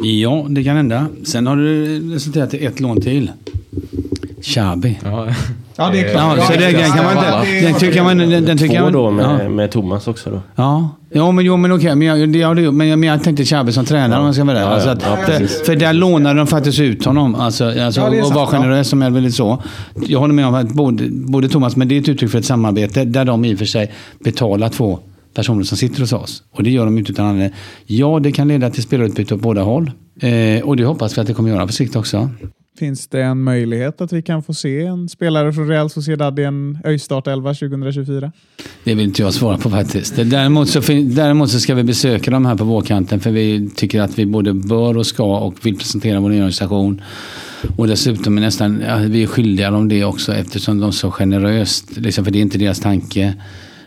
Ja, det kan hända. Sen har det resulterat i ett lån till. Xabi. Ja. Ja, det är Ja, så det, den kan man inte... Den tycker man... Den, den tycker Två man, då med, ja. med Thomas också då. Ja, ja men, jo, men okej. Men jag, det, ja, det, men, jag, men jag tänkte Xabi som tränare om jag ska vara där. Ja, Alltså ja, att, ja, för, för där lånade de faktiskt ut honom. Alltså, alltså, Ja, är och var sant, ja. generös som jag ville så. Jag håller med om att både, både Thomas, men det är ett uttryck för ett samarbete där de i och för sig betalar två personer som sitter hos oss. Och det gör de inte utan anledning. Ja, det kan leda till spelarutbyte åt båda håll. Eh, och det hoppas vi att det kommer göra på sikt också. Finns det en möjlighet att vi kan få se en spelare från Real Sociedad i en Öjstart 11 2024? Det vill inte jag svara på faktiskt. Däremot så, däremot så ska vi besöka dem här på vårkanten för vi tycker att vi både bör och ska och vill presentera vår nya organisation. Och dessutom är nästan, ja, vi är skyldiga dem det också eftersom de så generöst, liksom, för det är inte deras tanke,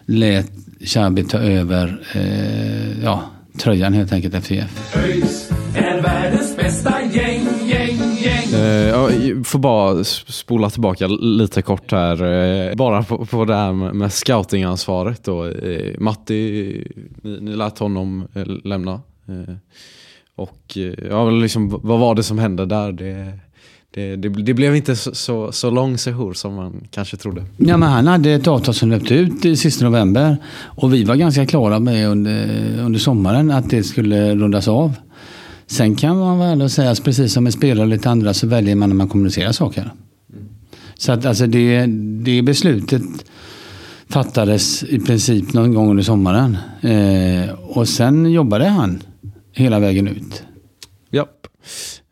lät Xabi ta över eh, ja, tröjan helt enkelt efter IF. ÖIS är världens bästa gäng, gäng, gäng. Eh, ja, jag får bara spola tillbaka lite kort här. eh, Bara på, på det här med, med scoutingansvaret. Då. Eh, Matti, ni, ni lät honom eh, lämna. Eh, Och ja, liksom, vad var det som hände där? Det, det, det, det blev inte så, så, så lång sehur som man kanske trodde. Ja, men han hade ett avtal som löpte ut i sista november. Och vi var ganska klara med under, under sommaren att det skulle rundas av. Sen kan man väl säga att precis som med spelare och lite andra så väljer man när man kommunicerar saker. Så att alltså det, det beslutet fattades i princip någon gång under sommaren. Eh, och sen jobbade han hela vägen ut. Japp.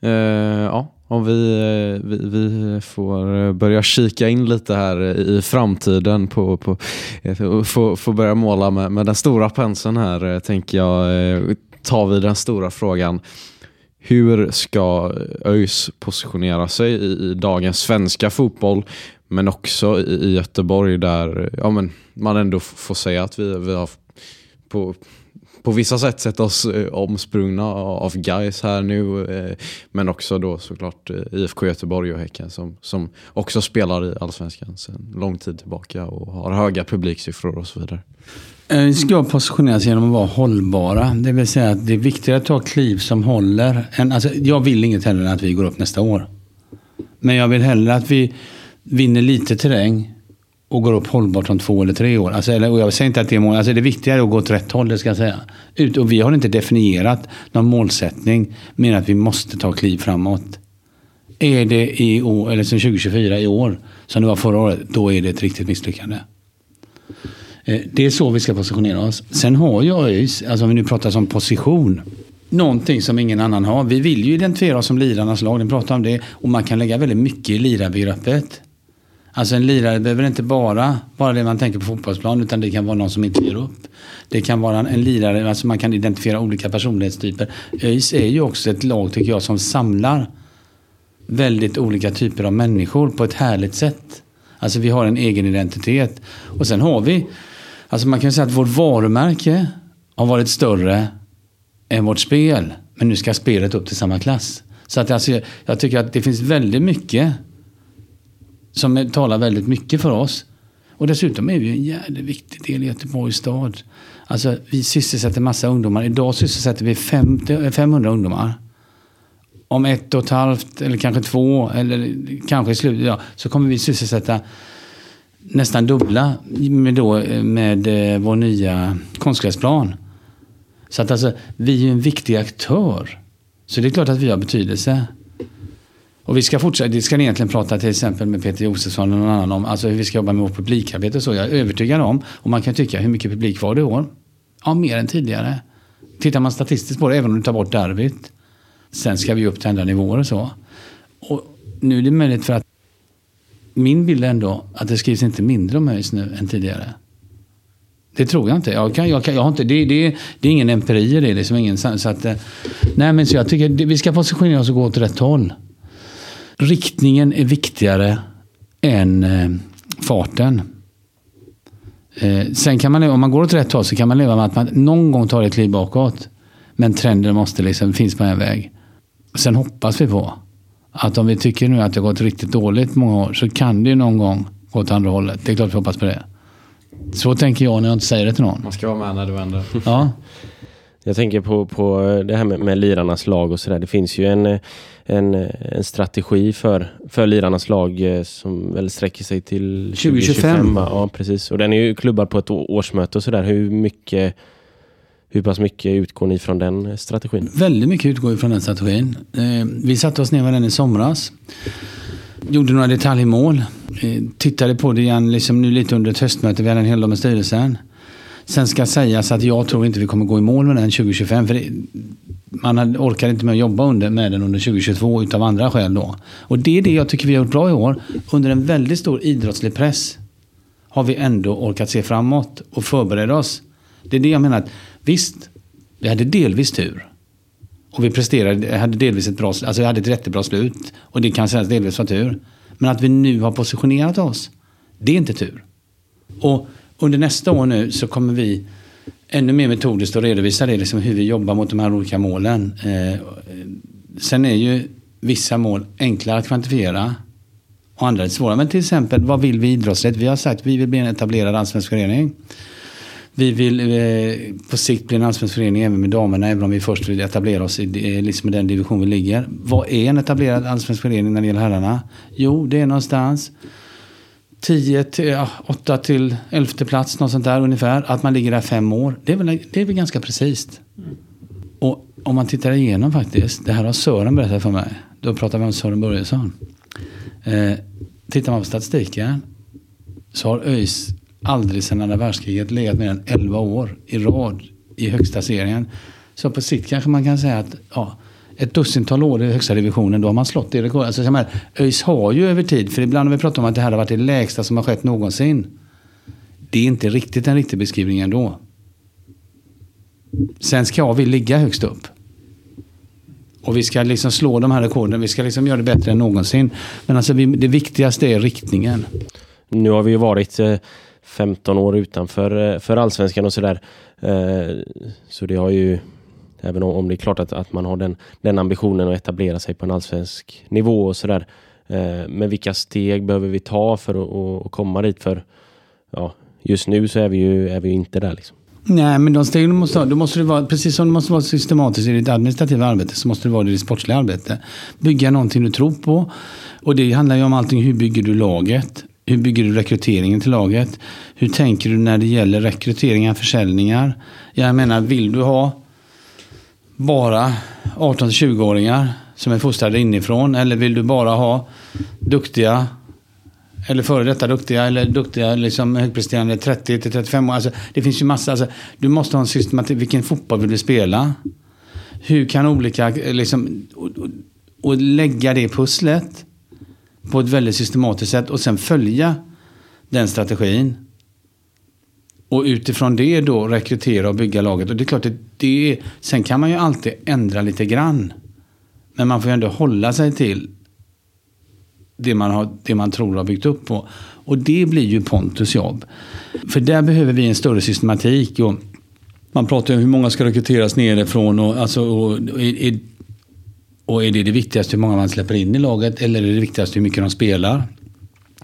Eh, ja, om vi, eh, vi, vi får eh, börja kika in lite här i framtiden på, på eh, få, få börja måla med, med den stora penseln här tänker jag tar vi den stora frågan. Hur ska ÖIS positionera sig i, i dagens svenska fotboll men också i, i Göteborg där ja, men man ändå får säga att vi, vi har på, på vissa sätt sett oss eh, omsprungna av guys här nu. Eh, men också då såklart eh, IFK Göteborg och Häcken som, som också spelar i Allsvenskan sedan lång tid tillbaka och har höga publiksiffror och så vidare. Eh, vi ska positioneras genom att vara hållbara. Det vill säga att det är viktigare att ta kliv som håller. Än, alltså, jag vill inget hellre än att vi går upp nästa år. Men jag vill hellre att vi vinner lite terräng och går upp hållbart om två eller tre år. Alltså, eller, och jag säger inte att det är mål. Alltså, det viktiga är att gå åt rätt håll, det ska jag säga. Ut, och vi har inte definierat någon målsättning med att vi måste ta kliv framåt. Är det i år, eller som 2024 i år, som det var förra året, då är det ett riktigt misslyckande. Eh, det är så vi ska positionera oss. Sen har ju ÖIS, alltså om vi nu pratar som position, någonting som ingen annan har. Vi vill ju identifiera oss som lirarnas lag, ni pratar om det. Och man kan lägga väldigt mycket i lirarbegreppet. Alltså en lirare behöver inte bara vara det man tänker på fotbollsplan utan det kan vara någon som inte ger upp. Det kan vara en lirare, alltså man kan identifiera olika personlighetstyper. ÖIS är ju också ett lag tycker jag som samlar väldigt olika typer av människor på ett härligt sätt. Alltså vi har en egen identitet. Och sen har vi, alltså man kan säga att vårt varumärke har varit större än vårt spel. Men nu ska spelet upp till samma klass. Så att alltså, jag tycker att det finns väldigt mycket som talar väldigt mycket för oss. Och dessutom är vi en jävligt viktig del i Göteborgs stad. Alltså, vi sysselsätter massa ungdomar. Idag sysselsätter vi 50, 500 eh, ungdomar. Om ett och ett halvt, eller kanske två, eller kanske i slutet, ja, så kommer vi sysselsätta nästan dubbla med, då, eh, med eh, vår nya konstgräsplan. Så att alltså, vi är en viktig aktör. Så det är klart att vi har betydelse. Och vi ska fortsätta, det ska ni egentligen prata till exempel med Peter Josefsson och någon annan om, alltså hur vi ska jobba med vårt publikarbete och så. Jag är övertygad om, och man kan tycka, hur mycket publik var det i år? Ja, mer än tidigare. Tittar man statistiskt på det, även om du tar bort derbyt. Sen ska vi upp till andra nivåer och så. Och nu är det möjligt för att min bild är ändå att det skrivs inte mindre om ÖIS nu än tidigare. Det tror jag inte. Jag, kan, jag, kan, jag har inte det, det, det är ingen empiri i det. Liksom ingen, så att, eh, nej, men så jag tycker vi ska positionera oss och gå åt rätt håll. Riktningen är viktigare än eh, farten. Eh, sen kan man, om man går åt rätt håll så kan man leva med att man någon gång tar ett kliv bakåt. Men trenden måste liksom, finns på en väg. Sen hoppas vi på att om vi tycker nu att det har gått riktigt dåligt många år så kan det ju någon gång gå åt andra hållet. Det är klart vi hoppas på det. Så tänker jag när jag inte säger det till någon. Man ska vara med när det vänder. Ja. Jag tänker på, på det här med, med lirarnas lag och sådär. Det finns ju en, en, en strategi för, för lirarnas lag eh, som väl sträcker sig till 2025. 2025. Ja, precis. Och den är ju klubbad på ett årsmöte och sådär. Hur mycket hur pass mycket utgår ni från den strategin? Väldigt mycket utgår från den strategin. Eh, vi satte oss ner med den i somras. Gjorde några detaljmål. Eh, tittade på det igen liksom nu lite under ett höstmöte. Vi hade en hel dag med styrelsen. Sen ska sägas att jag tror inte vi kommer gå i mål med den 2025. För det, man orkar inte med att jobba under, med den under 2022 utav andra skäl då. Och det är det jag tycker vi har gjort bra i år. Under en väldigt stor idrottslig press har vi ändå orkat se framåt och förbereda oss. Det är det jag menar. Att, visst, vi hade delvis tur. Och vi presterade, hade delvis ett bra, alltså vi hade ett jättebra slut. Och det kan sägas delvis var tur. Men att vi nu har positionerat oss, det är inte tur. Och under nästa år nu så kommer vi ännu mer metodiskt att redovisa det, liksom hur vi jobbar mot de här olika målen. Eh, sen är ju vissa mål enklare att kvantifiera och andra är svåra. Men till exempel, vad vill vi idrottsligt? Vi har sagt att vi vill bli en etablerad allsvensk förening. Vi vill eh, på sikt bli en allsvensk förening även med damerna, även om vi först vill etablera oss i eh, liksom i den division vi ligger. Vad är en etablerad allsvensk förening när det gäller herrarna? Jo, det är någonstans 10 till, ja, 8 till 11 plats, något sånt där ungefär. Att man ligger där fem år. Det är väl, det är väl ganska precis. Och om man tittar igenom faktiskt, det här har Sören berättat för mig. Då pratar vi om Sören Börjesson. Eh, tittar man på statistiken så har ÖIS aldrig sedan andra världskriget legat mer än 11 år i rad i högsta serien. Så på sikt kanske man kan säga att ja, ett dussintal år i högsta divisionen, då har man slått det rekordet. Alltså, här, ÖIS har ju över tid, för ibland har vi pratat om att det här har varit det lägsta som har skett någonsin. Det är inte riktigt en riktig beskrivning ändå. Sen ska vi ligga högst upp. Och vi ska liksom slå de här rekorden. Vi ska liksom göra det bättre än någonsin. Men alltså vi, det viktigaste är riktningen. Nu har vi ju varit eh, 15 år utanför eh, för allsvenskan och sådär. Eh, så det har ju, även om det är klart att, att man har den, den ambitionen att etablera sig på en allsvensk nivå och sådär. Eh, men vilka steg behöver vi ta för att, att komma dit? För ja, just nu så är vi ju, är vi inte där. Liksom. Nej, men de stegen du måste ha, då måste det vara, precis som det måste vara systematiskt i ditt administrativa arbete, så måste det vara i ditt sportsliga arbete. Bygga någonting du tror på. Och det handlar ju om allting, hur bygger du laget? Hur bygger du rekryteringen till laget? Hur tänker du när det gäller rekryteringar, försäljningar? Jag menar, vill du ha bara 18-20-åringar som är fostrade inifrån? Eller vill du bara ha duktiga eller före detta duktiga eller duktiga liksom högpresterande 30 till 35 år. Alltså, det finns ju massa. Alltså, du måste ha en systematik. Vilken fotboll vill du spela? Hur kan olika eh, liksom och, och, och lägga det pusslet på ett väldigt systematiskt sätt och sen följa den strategin. Och utifrån det då rekrytera och bygga laget. Och det är klart att det är, sen kan man ju alltid ändra lite grann. Men man får ju ändå hålla sig till det man, har, det man tror har byggt upp på. Och det blir ju Pontus jobb. För där behöver vi en större systematik. Och man pratar ju om hur många ska rekryteras nerifrån. Och, alltså, och, och, är, och är det det viktigaste hur många man släpper in i laget? Eller är det viktigaste hur mycket de spelar?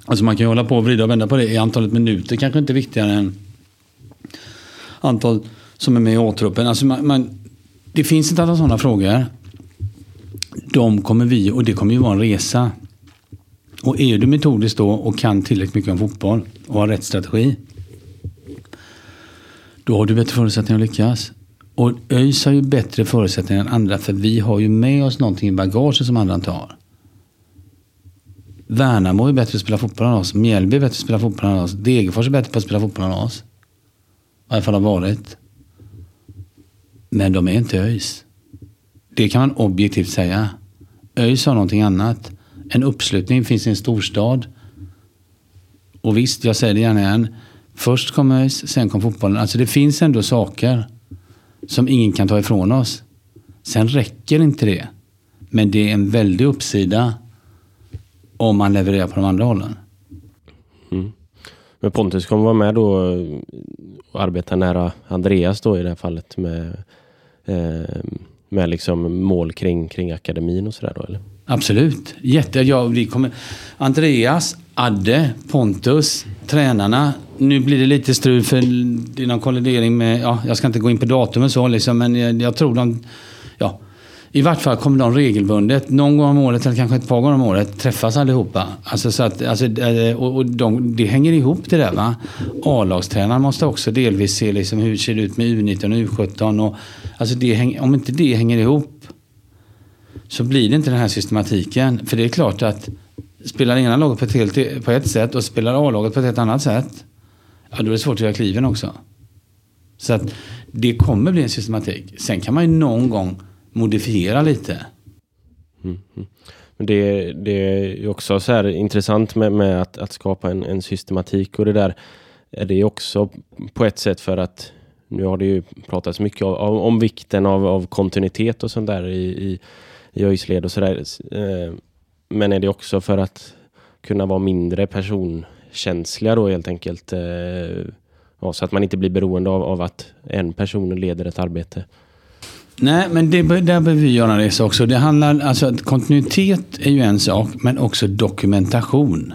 Alltså man kan ju hålla på och vrida och vända på det. Är antalet minuter kanske inte viktigare än antal som är med i A-truppen? Alltså man, man, det finns ett antal sådana frågor. De kommer vi, och det kommer ju vara en resa. Och är du metodisk då och kan tillräckligt mycket om fotboll och har rätt strategi. Då har du bättre förutsättningar att lyckas. Och ÖIS har ju bättre förutsättningar än andra för vi har ju med oss någonting i bagaget som andra inte har. Värnamo är bättre på att spela fotboll än oss. Mjällby är bättre på att spela fotboll än oss. Degerfors är bättre på att spela fotboll än oss. I alla fall har varit. Men de är inte ÖIS. Det kan man objektivt säga. ÖIS har någonting annat. En uppslutning finns i en storstad. Och visst, jag säger det gärna igen. Först kom ÖIS, sen kom fotbollen. Alltså det finns ändå saker som ingen kan ta ifrån oss. Sen räcker inte det. Men det är en väldig uppsida om man levererar på de andra hållen. Mm. Men Pontus kommer vara med då eh, och arbeta nära Andreas då i det här fallet med, eh, med liksom mål kring, kring akademin och sådär då eller? Absolut. Jätte, ja, vi kommer, Andreas, Adde, Pontus, tränarna. Nu blir det lite strul för det är någon kollidering med, ja, jag ska inte gå in på datumet så liksom, men jag, jag tror de, i vart fall kommer de regelbundet, någon gång om året eller kanske ett par gånger om året, träffas allihopa. Alltså så att, alltså, eh, och, och de, det hänger ihop det där. va. A-lagstränaren måste också delvis se liksom hur det ser ut med U19 och U17. Och, alltså det, om inte det hänger ihop så blir det inte den här systematiken. För det är klart att spelar ena laget på ett, helt, på ett sätt och spelar A-laget på ett helt annat sätt, ja då är det svårt att göra kliven också. Så att det kommer bli en systematik. Sen kan man ju någon gång modifiera lite. Mm. Men det, det är också så här intressant med, med att, att, skapa en, en, systematik och det där är det också på ett sätt för att nu har det ju pratats mycket om, om vikten av, av kontinuitet och sånt där i, i i öjsled och sådär. Eh, men är det också för att kunna vara mindre personkänsliga då helt enkelt? Eh, ja, så att man inte blir beroende av, av att en person leder ett arbete. Nej, men det, där behöver vi göra en resa också. Det handlar, alltså, kontinuitet är ju en sak, men också dokumentation.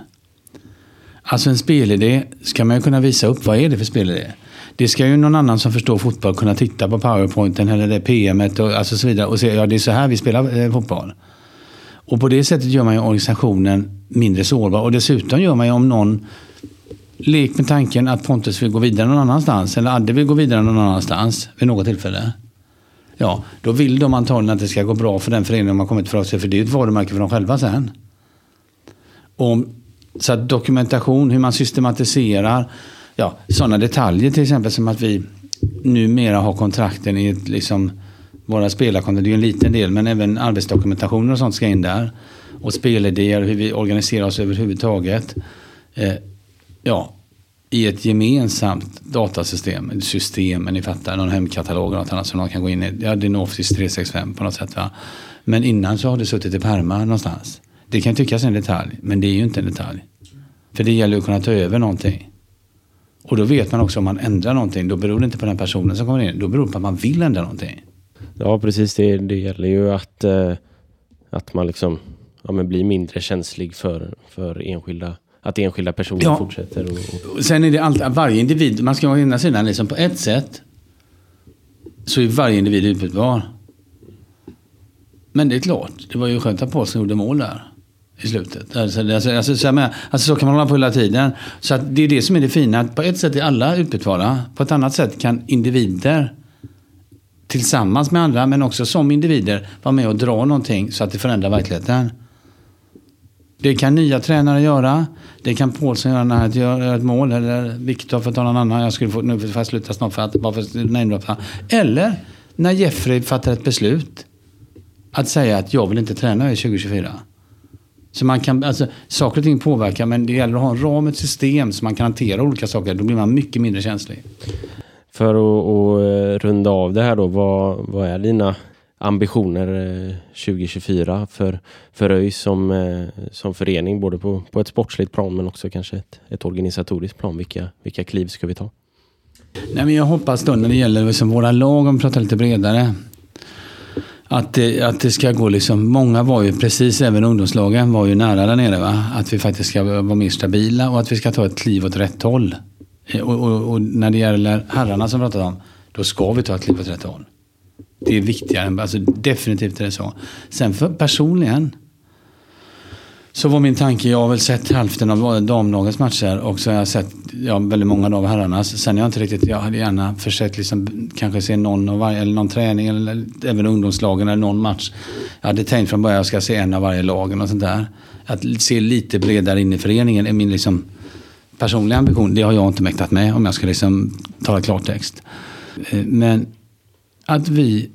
Alltså en spelidé ska man ju kunna visa upp. Vad är det för spelidé? Det ska ju någon annan som förstår fotboll kunna titta på powerpointen eller det PMet och alltså så vidare och se ja det är så här vi spelar eh, fotboll. Och på det sättet gör man ju organisationen mindre sårbar. Och dessutom gör man ju om någon lek med tanken att Pontus vill gå vidare någon annanstans eller Adde vill gå vidare någon annanstans vid något tillfälle. Ja, då vill de antagligen att det ska gå bra för den föreningen de har kommit för sig. För det är ett varumärke för dem själva sen. Och, så att dokumentation, hur man systematiserar, ja, sådana detaljer till exempel som att vi numera har kontrakten i ett, liksom, våra spelarkontrakt, det är ju en liten del, men även arbetsdokumentationer och sånt ska in där. Och spelidéer, hur vi organiserar oss överhuvudtaget. Eh, ja, i ett gemensamt datasystem, ett system, ni fattar, någon hemkatalog eller något annat som någon kan gå in i. Ja, det är nog Office 365 på något sätt. Va? Men innan så har det suttit i pärmar någonstans. Det kan tyckas en detalj, men det är ju inte en detalj. För det gäller ju att kunna ta över någonting. Och då vet man också om man ändrar någonting, då beror det inte på den personen som kommer in. Då beror det på att man vill ändra någonting. Ja, precis. Det, det gäller ju att, eh, att man liksom ja, men blir mindre känslig för, för enskilda att enskilda personer Ja. fortsätter. Och, och, Sen är det alltid, varje individ, man ska å ena sidan liksom på ett sätt så är varje individ utbytbar. Men det är klart, det var ju skönt att Paulsen gjorde mål där i slutet. Alltså, alltså, alltså, så, menar, alltså, så kan man hålla på hela tiden. Så att det är det som är det fina, att på ett sätt är alla utbytbara. På ett annat sätt kan individer tillsammans med andra, men också som individer, vara med och dra någonting så att det förändrar verkligheten. Det kan nya tränare göra. Det kan Paulsson göra när han gör ett mål. Eller Viktor för att ta någon annan. Jag skulle få, nu får jag sluta snart för att bara för att namedroppa. Eller när Jeffrey fattar ett beslut. Att säga att jag vill inte träna i 2024. Så man kan, alltså, saker och ting påverkar men det gäller att ha en ram, ett system så man kan hantera olika saker. Då blir man mycket mindre känslig. för att, att eh, runda av det här då, vad, vad är dina ambitioner eh, 2024 för, för ÖIS som, eh, som förening? Både på, på ett sportsligt plan men också kanske ett, ett organisatoriskt plan. Vilka, vilka kliv ska vi ta? Nej, men jag hoppas då när det gäller liksom våra lag, om vi pratar lite bredare. Att det, att det ska gå liksom, många var ju precis, även ungdomslagen var ju nära där nere. Va? Att vi faktiskt ska vara mer stabila och att vi ska ta ett kliv åt rätt håll. Eh, och, och, och när det gäller herrarna som pratat om, då ska vi ta ett kliv åt rätt håll. Det är viktigare, alltså definitivt är det så. Sen för personligen så var min tanke, jag har väl sett hälften av damlagens matcher och så har jag sett ja, väldigt många av herrarnas. Sen har jag inte riktigt, jag hade gärna försökt liksom, kanske se någon av varje, eller någon träning eller även ungdomslagen eller någon match. Jag hade tänkt från början att jag ska se en av varje lag och sånt där. Att se lite bredare in i föreningen är min liksom personliga ambition. Det har jag inte mäktat med om jag ska liksom tala klartext. Eh, men att vi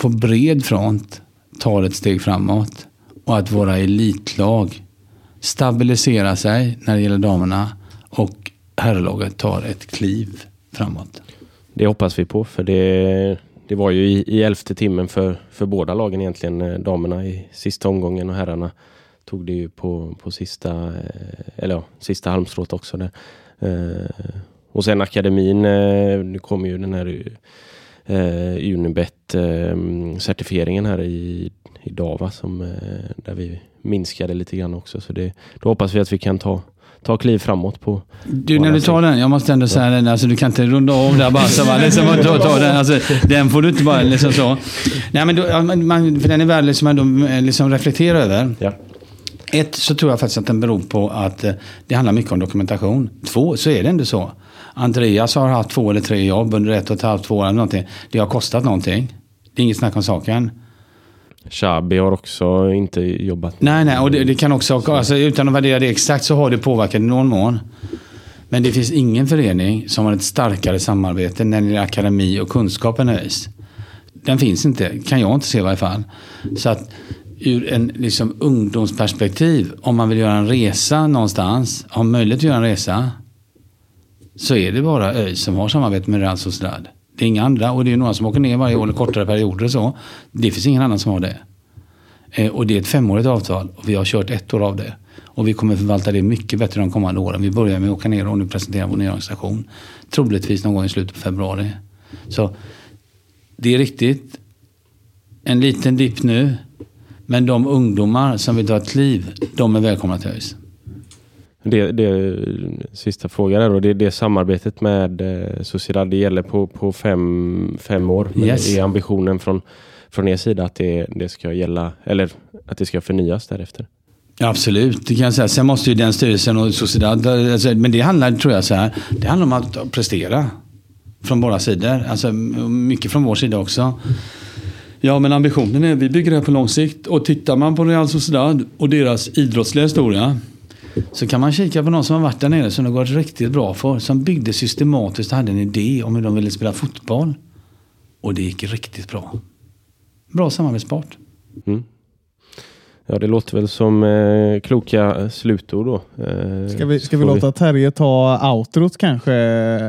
på bred front tar ett steg framåt och att våra elitlag stabiliserar sig när det gäller damerna och herrlaget tar ett kliv framåt. Det hoppas vi på för det, det var ju i, i elfte timmen för, för båda lagen egentligen. Eh, damerna i sista omgången och herrarna tog det ju på, på sista, eh, eller ja, sista halmstrået också. Där. Eh, och sen akademin, nu kommer ju den här eh, Unibet-certifieringen här i, i Dava som, eh, där vi minskade lite grann också. Så det, då hoppas vi att vi kan ta, ta kliv framåt på Du, när du tar den, jag måste ändå säga den, alltså, du kan inte runda av där bara så bara, liksom, ta, ta den, alltså, den får du inte bara liksom så. Nej, men då, man, för den är värd liksom, ändå, eh, liksom reflektera över. Ja. Ett, så tror jag faktiskt att den beror på att eh, det handlar mycket om dokumentation. Två, så är det ändå så. Andreas har haft två eller tre jobb under ett och ett halvt, två år eller någonting. Det har kostat någonting. Det är inget snack om saken. Shabi har också inte jobbat. Nej, nej, och det, det kan också, alltså, utan att värdera det exakt så har det påverkat i någon mån. Men det finns ingen förening som har ett starkare samarbete när det gäller akademi och kunskap än ÖIS. Den finns inte, kan jag inte se i varje fall. Så att ur en liksom ungdomsperspektiv, om man vill göra en resa någonstans, har möjlighet att göra en resa, så är det bara ÖIS som har samarbete med Real Sociedad. Det är inga andra och det är några som åker ner varje år i kortare perioder och så. Det finns ingen annan som har det. Eh, och det är ett femårigt avtal och vi har kört ett år av det. Och vi kommer förvalta det mycket bättre de kommande åren. Vi börjar med att åka ner och nu presentera vår nya organisation. Troligtvis någon gång i slutet på februari. Så det är riktigt en liten dipp nu. Men de ungdomar som vill ta ett kliv, de är välkomna till ÖIS. Det, det, sista frågan är då, det, det samarbetet med eh, Sociedad, det gäller på, på fem, fem år. Yes. är ambitionen från, från er sida att det, det ska gälla, eller att det ska förnyas därefter? Absolut, det kan jag säga. Sen måste ju den styrelsen och Sociedad, alltså, men det handlar, tror jag, så här, det handlar om att prestera. Från båda sidor. Alltså mycket från vår sida också. Ja, men ambitionen är att vi bygger det här på lång sikt. Och tittar man på Real Sociedad och deras idrottsliga historia så kan man kika på någon som har varit där nere som det har gått riktigt bra för. Som byggde systematiskt och hade en idé om hur de ville spela fotboll. Och det gick riktigt bra. Bra samarbetspart. Mm. Ja, det låter väl som eh, kloka slutord då. Eh, Ska vi, ska vi låta Terje ta outrot kanske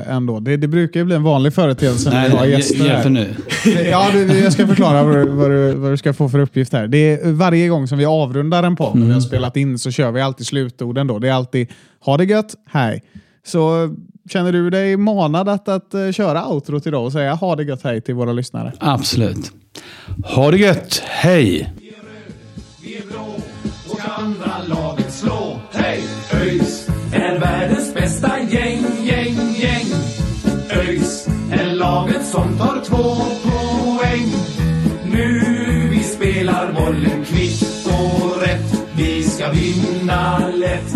ändå? Det, det brukar ju bli en vanlig företeelse när vi har gäster hjälp nu. Ja, du, jag ska förklara vad, du- vad, du, vad du ska få för uppgift här. Det är varje gång som vi avrundar en podd, när vi har spelat in, så kör vi alltid slutorden. Då. Det är alltid ha det gött, hej. Så känner du dig manad att, att eh, köra outrot idag och säga ha det gött, hej till våra lyssnare? Absolut. Ha det gött. Hej! Andra laget slå. Hej! ÖIS är världens bästa gäng, gäng, gäng. ÖIS är laget som tar två poäng. Nu vi spelar bollen kvitt och rätt. Vi ska vinna lätt.